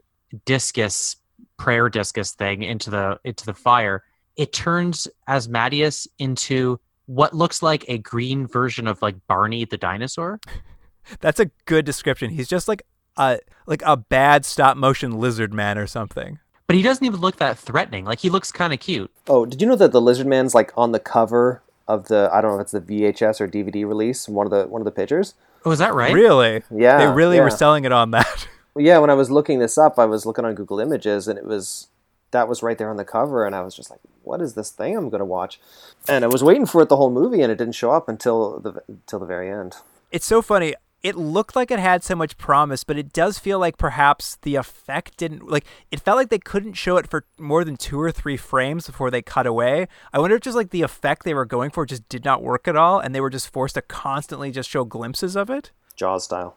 discus, prayer discus thing into the into the fire. It turns Asmodeus into what looks like a green version of like Barney the dinosaur. <laughs> That's a good description. He's just like a like a bad stop motion lizard man or something. But he doesn't even look that threatening. Like he looks kind of cute. Oh, did you know that the Lizard Man's like on the cover of the I don't know if it's the VHS or DVD release, one of the one of the pictures? Oh, is that right? Really? Yeah, They really were selling it on that. <laughs> Yeah, when I was looking this up, I was looking on Google Images, and it was that was right there on the cover, and I was just like, "What is this thing I'm going to watch?" And I was waiting for it the whole movie, and it didn't show up until the until the very end. it's so funny. It looked like it had so much promise, but it does feel like perhaps the effect didn't like it felt like they couldn't show it for more than two or three frames before they cut away. I wonder if just like the effect they were going for just did not work at all and they were just forced to constantly just show glimpses of it. Jaws style.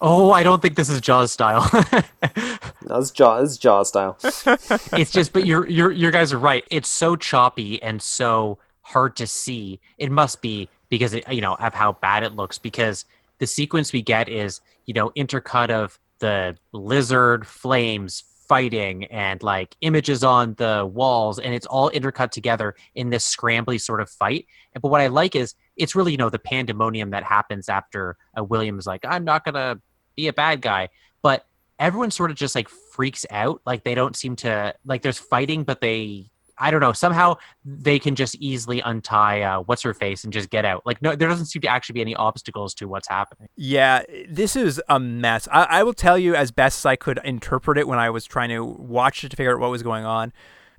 Oh, I don't think this is Jaws style. No, it's Jaws. It's Jaws style. <laughs> it's just, but you're you're you guys are right. It's so choppy and so hard to see. It must be because it, you know of how bad it looks. Because the sequence we get is you know intercut of the lizard flames fighting and like images on the walls and it's all intercut together in this scrambly sort of fight. But what i like is it's really you know the pandemonium that happens after uh, william is like i'm not gonna be a bad guy. But everyone sort of just like freaks out. Like they don't seem to like there's fighting but they i don't know somehow they can just easily untie uh, what's her face and just get out like no there doesn't seem to actually be any obstacles to what's happening Yeah, this is a mess. I, I will tell you as best as I could interpret it when I was trying to watch it to figure out what was going on.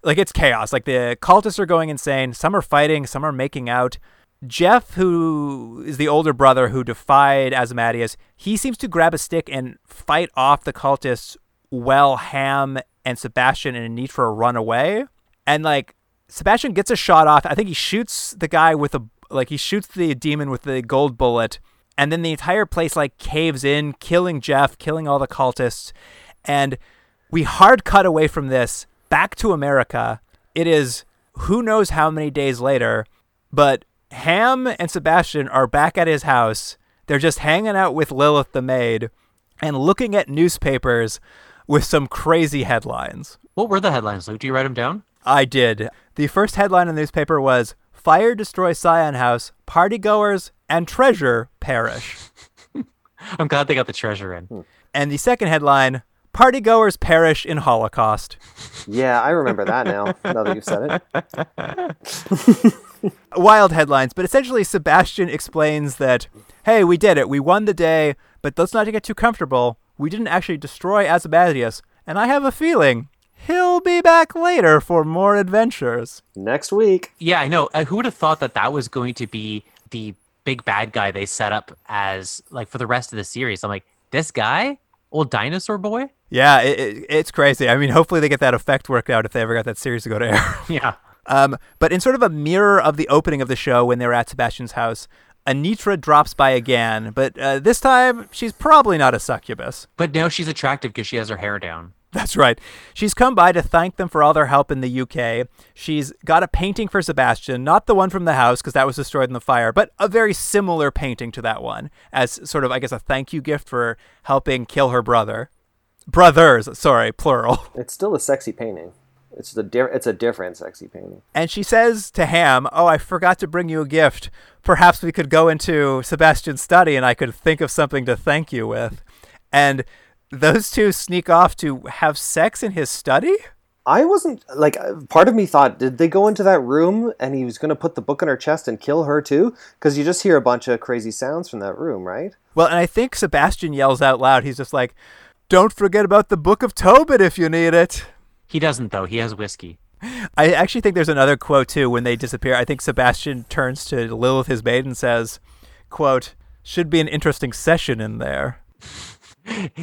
Like it's chaos. Like the cultists are going insane. Some are fighting. Some are making out. Jeff, who is the older brother who defied Asmodeus, he seems to grab a stick and fight off the cultists while Ham and Sebastian and Anitra run away. And like Sebastian gets a shot off. I think he shoots the guy with a like he shoots the demon with the gold bullet, and then the entire place like caves in, killing Jeff, killing all the cultists, and we hard cut away from this back to America. It is who knows how many days later, but Ham and Sebastian are back at his house. They're just hanging out with Lilith the maid and looking at newspapers with some crazy headlines. what were the headlines luke do you write them down I did. The first headline in the newspaper was Fire destroys Cyon House, partygoers and treasure perish. <laughs> I'm glad they got the treasure in. And the second headline Partygoers perish in Holocaust. Yeah, I remember that now. <laughs> now that you've said it. <laughs> Wild headlines, but essentially Sebastian explains that, hey, we did it. We won the day, but let's not get too comfortable. We didn't actually destroy Asmodeus, and I have a feeling he'll be back later for more adventures. Next week. Yeah, I know. Uh, who would have thought that that was going to be the big bad guy they set up as like for the rest of the series? I'm like, this guy, old dinosaur boy. Yeah, it, it, it's crazy. I mean, hopefully they get that effect worked out if they ever got that series to go to air. <laughs> Yeah. Um, but in sort of a mirror of the opening of the show when they were at Sebastian's house, Anitra drops by again, but uh, this time she's probably not a succubus. But now she's attractive because she has her hair down. That's right. She's come by to thank them for all their help in the UK. She's got a painting for Sebastian, not the one from the house because that was destroyed in the fire, but a very similar painting to that one as sort of, I guess, a thank you gift for helping kill her brother. Brothers, sorry, plural. <laughs> It's still a sexy painting. It's the di- it's a different sexy painting. And she says to Ham, Oh, I forgot to bring you a gift. Perhaps we could go into Sebastian's study and I could think of something to thank you with. And those two sneak off to have sex in his study? I wasn't like uh, part of me thought did they go into that room and he was going to put the book in her chest and kill her too because you just hear a bunch of crazy sounds from that room, right? Well, and I think Sebastian yells out loud. He's just like, Don't forget about the Book of Tobit if you need it. He doesn't though. He has whiskey. I actually think there's another quote too when they disappear. I think Sebastian turns to Lilith, his maid, and says, "quote Should be an interesting session in there."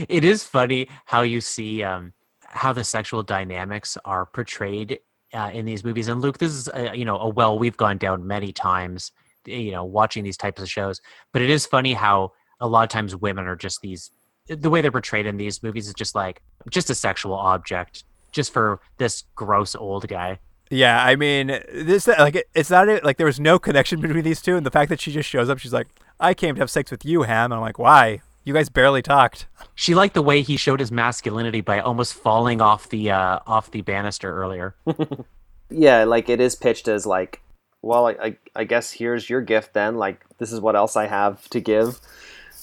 It is funny how you see um, how the sexual dynamics are portrayed uh, in these movies. And Luke, this is uh, you know a well we've gone down many times, you know, watching these types of shows. But it is funny how a lot of times women are just these. The way they're portrayed in these movies is just like just a sexual object, just for this gross old guy. Yeah, I mean, this like it's not like there was no connection between these two, and the fact that she just shows up, she's like, "I came to have sex with you, Ham," and I'm like, "Why? You guys barely talked." She liked the way he showed his masculinity by almost falling off the uh, off the banister earlier. <laughs> Yeah, like it is pitched as like, well, I, I, I guess here's your gift then. Like this is what else I have to give.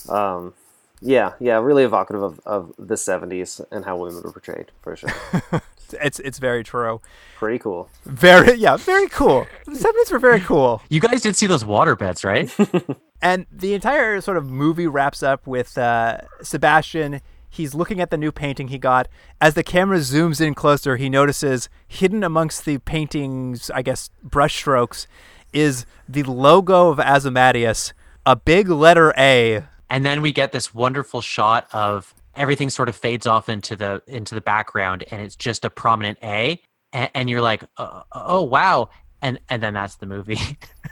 Um, yeah, yeah, really evocative of, of the '70s and how women were portrayed for sure. <laughs> It's it's very true. Pretty cool. Very yeah, very cool. The seventies were very cool. You guys did see those water beds, right? <laughs> And the entire sort of movie wraps up with uh, Sebastian. He's looking at the new painting he got. As the camera zooms in closer, he notices hidden amongst the painting's, I guess, brushstrokes, is the logo of Asmodeus, a big letter A. and then we get this wonderful shot of everything sort of fades off into the into the background and it's just a prominent a and, and you're like oh, oh wow and and then that's the movie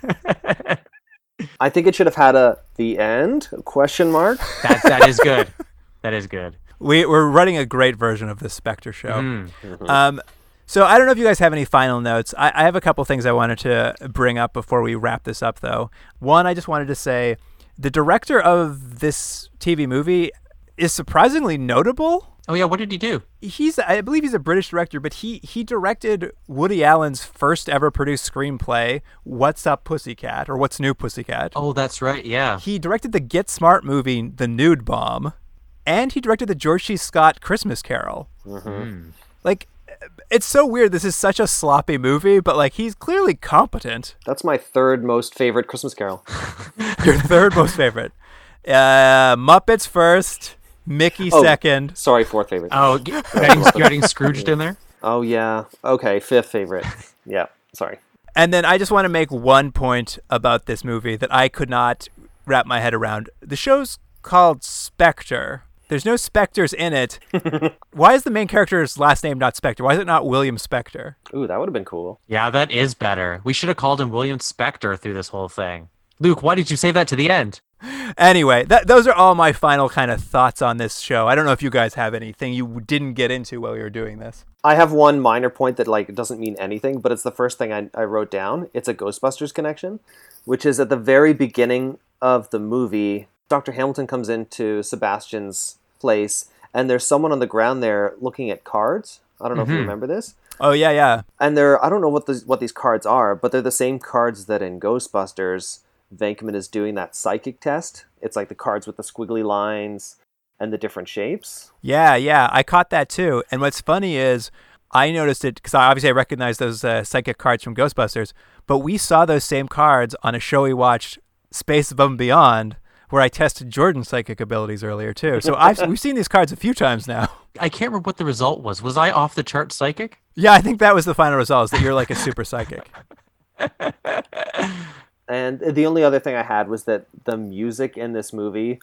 <laughs> I think it should have had a the end question mark. that that is good <laughs> that is good We, we're running a great version of this Spectre show. Mm. Um, so I don't know if you guys have any final notes. I, I have a couple things I wanted to bring up before we wrap this up, though. One, I just wanted to say the director of this TV movie is surprisingly notable. Oh yeah what did he do He's, I believe, he's a British director, but he he directed Woody Allen's first ever produced screenplay, "What's Up, Pussycat" or "What's New, Pussycat." oh that's right yeah He directed the Get Smart movie, The Nude Bomb, and he directed the George C. Scott Christmas Carol. Like, it's so weird. This is such a sloppy movie, but like he's clearly competent. That's my third most favorite Christmas Carol. <laughs> Your third most favorite. Uh, Muppets first, Mickey Oh. second. Sorry, fourth favorite. oh <laughs> getting, you're adding, you're adding scrooged in there Oh yeah. Okay, fifth favorite. Yeah. Sorry. And then I just want to make one point about this movie that I could not wrap my head around. The show's called Spectre. There's no specters in it. <laughs> Why is the main character's last name not Spectre? Why is it not William Spectre? Ooh, that would have been cool. yeah that is better we should have called him william Spectre through this whole thing luke why did you save that to the end Anyway, that, those are all my final kind of thoughts on this show. I don't know if you guys have anything you didn't get into while you were doing this. I have one minor point that like doesn't mean anything, but it's the first thing I, I wrote down. It's a Ghostbusters connection, which is at the very beginning of the movie. Dr. Hamilton comes into Sebastian's place, and there's someone on the ground there looking at cards. I don't know if you mm-hmm. remember this. Oh yeah, yeah. And they're I don't know what these what these cards are, but they're the same cards that in Ghostbusters Venkman is doing that psychic test. It's like the cards with the squiggly lines and the different shapes. Yeah, yeah, I caught that too. And what's funny is I noticed it because I obviously I recognize those uh, psychic cards from Ghostbusters, but we saw those same cards on a show we watched, Space Above and Beyond, where I tested Jordan's psychic abilities earlier too. So I've <laughs> we've seen these cards a few times now. I can't remember what the result was. Was I off the chart psychic? Yeah, I think that was the final result. Is that you're like a super psychic. <laughs> And the only other thing I had was that the music in this movie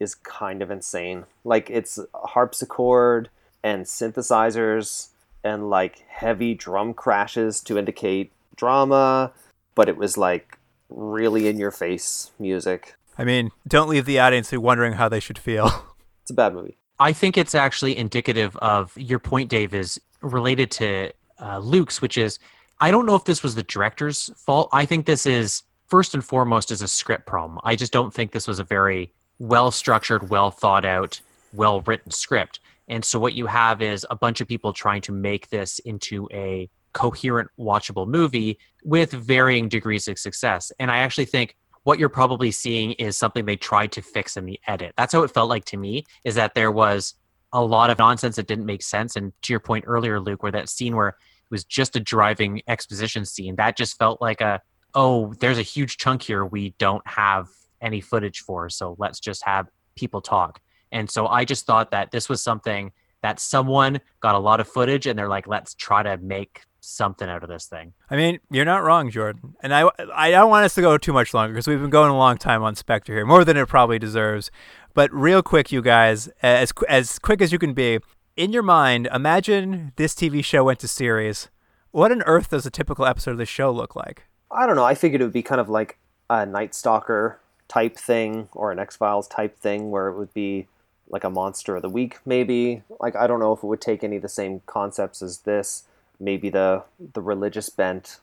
is kind of insane. Like it's harpsichord and synthesizers and like heavy drum crashes to indicate drama, but it was like really in your face music. I mean, don't leave the audience wondering how they should feel. <laughs> It's a bad movie. I think it's actually indicative of your point, Dave, is related to uh, Luke's, which is I don't know if this was the director's fault. I think this is first and foremost is a script problem. I just don't think this was a very well structured, well thought out, well written script. And so what you have is a bunch of people trying to make this into a coherent, watchable movie with varying degrees of success. And I actually think what you're probably seeing is something they tried to fix in the edit. That's how it felt like to me, is that there was a lot of nonsense that didn't make sense. And to your point earlier, Luke, where that scene where it was just a driving exposition scene, that just felt like a, oh, there's a huge chunk here we don't have any footage for. So let's just have people talk. And so I just thought that this was something that someone got a lot of footage and they're like, let's try to make something out of this thing. I mean, you're not wrong, Jordan. And I, I don't want us to go too much longer because we've been going a long time on Spectre here, more than it probably deserves. But real quick, you guys, as as quick as you can be, in your mind, imagine this TV show went to series. What on earth does a typical episode of this show look like? I don't know. I figured it would be kind of like a Night Stalker type thing or an X Files type thing where it would be like a monster of the week, maybe. Like I don't know if it would take any of the same concepts as this. Maybe the the religious bent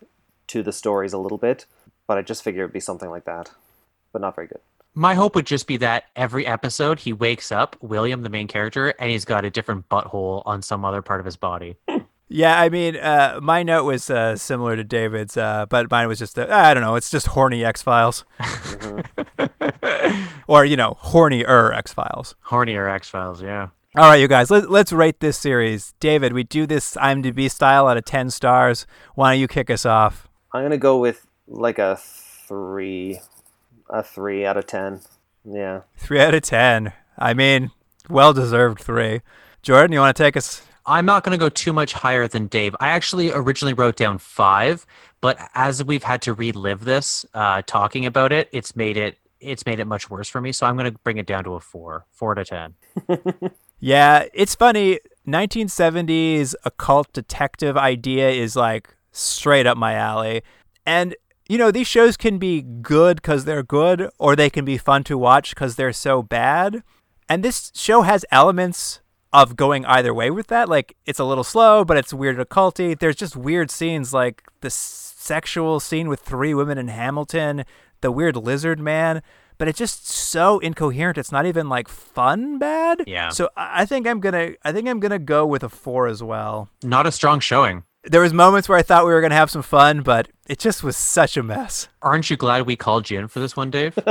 to the stories a little bit, but I just figured it'd be something like that, but not very good. My hope would just be that every episode he wakes up, William, the main character, and he's got a different butthole on some other part of his body. <laughs> Yeah, I mean, uh, my note was uh, similar to David's, uh, but mine was just, I don't know, it's just horny X Files. <laughs> or, you know, hornier X Files. Hornier X Files, yeah. All right, you guys, let, let's rate this series. David, we do this IMDb style out of 10 stars. Why don't you kick us off? I'm gonna go with like a three, a three out of ten. Yeah, Three out of 10. I mean, well deserved three. Jordan, you want to take us? I'm not going to go too much higher than Dave. I actually originally wrote down five, but as we've had to relive this, uh, talking about it, it's made it it's made it much worse for me. So I'm going to bring it down to a four, four to ten. <laughs> Yeah, it's funny. 1970s occult detective idea is like straight up my alley. And, you know, these shows can be good because they're good, or they can be fun to watch because they're so bad. And this show has elements of going either way with that. Like, it's a little slow, but it's weird occulty. There's just weird scenes like the s- sexual scene with three women in Hamilton, the weird lizard man. But it's just so incoherent. It's not even like fun bad. Yeah. So I I think I'm gonna I think I'm gonna go with a four as well. Not a strong showing. There was moments where I thought we were gonna have some fun, but it just was such a mess. Aren't you glad we called you in for this one, Dave? <laughs>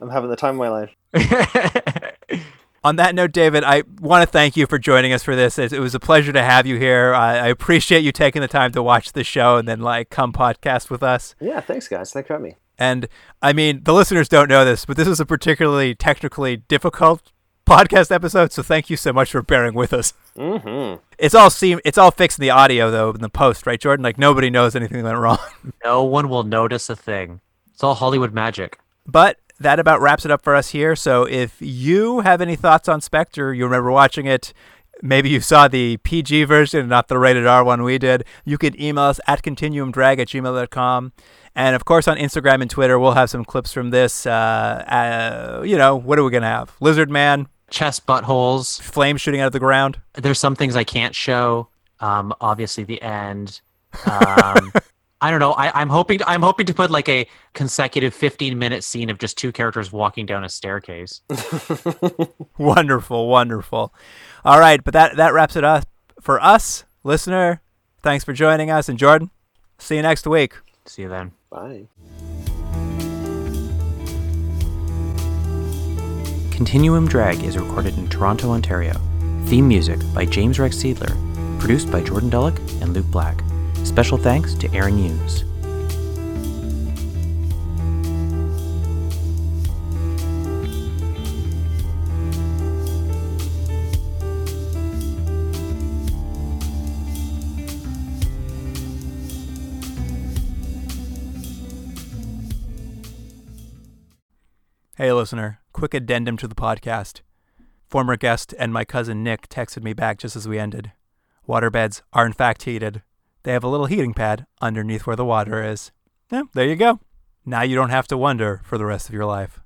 I'm having the time of my life. <laughs> On that note, David, I want to thank you for joining us for this. It, it was a pleasure to have you here. I, I appreciate you taking the time to watch the show and then like come podcast with us. Yeah, thanks guys. Thanks for having me. And I mean, the listeners don't know this, but this was a particularly technically difficult podcast episode. So thank you so much for bearing with us. Mm-hmm. It's all seem it's all fixed in the audio though in the post, right, Jordan? Like nobody knows anything went wrong. no one will notice a thing. It's all Hollywood magic. But that about wraps it up for us here. So if you have any thoughts on Spectre, you remember watching it, maybe you saw the PG version, not the rated R one we did, you can email us at continuumdrag at gmail.com. And of course, on Instagram and Twitter, we'll have some clips from this. Uh, uh, you know, what are we going to have? Lizard Man, Chest buttholes. flames shooting out of the ground. There's some things I can't show. Um, obviously the end. <laughs> Um, I don't know. I, am hoping to, I'm hoping to put like a consecutive 15 minute scene of just two characters walking down a staircase. <laughs> wonderful, wonderful. All right, but that that wraps it up for us, listener. Thanks for joining us, and Jordan. See you next week. See you then. Bye. Continuum Drag is recorded in Toronto, Ontario. Theme music by James Rex Seidler, produced by Jordan Dulloch and Luke Black. Special thanks to Aaron Hughes. Hey, listener, quick addendum to the podcast. Former guest and my cousin Nick texted me back just as we ended. Waterbeds are in fact heated. They have a little heating pad underneath where the water is. Yeah, there you go. Now you don't have to wonder for the rest of your life.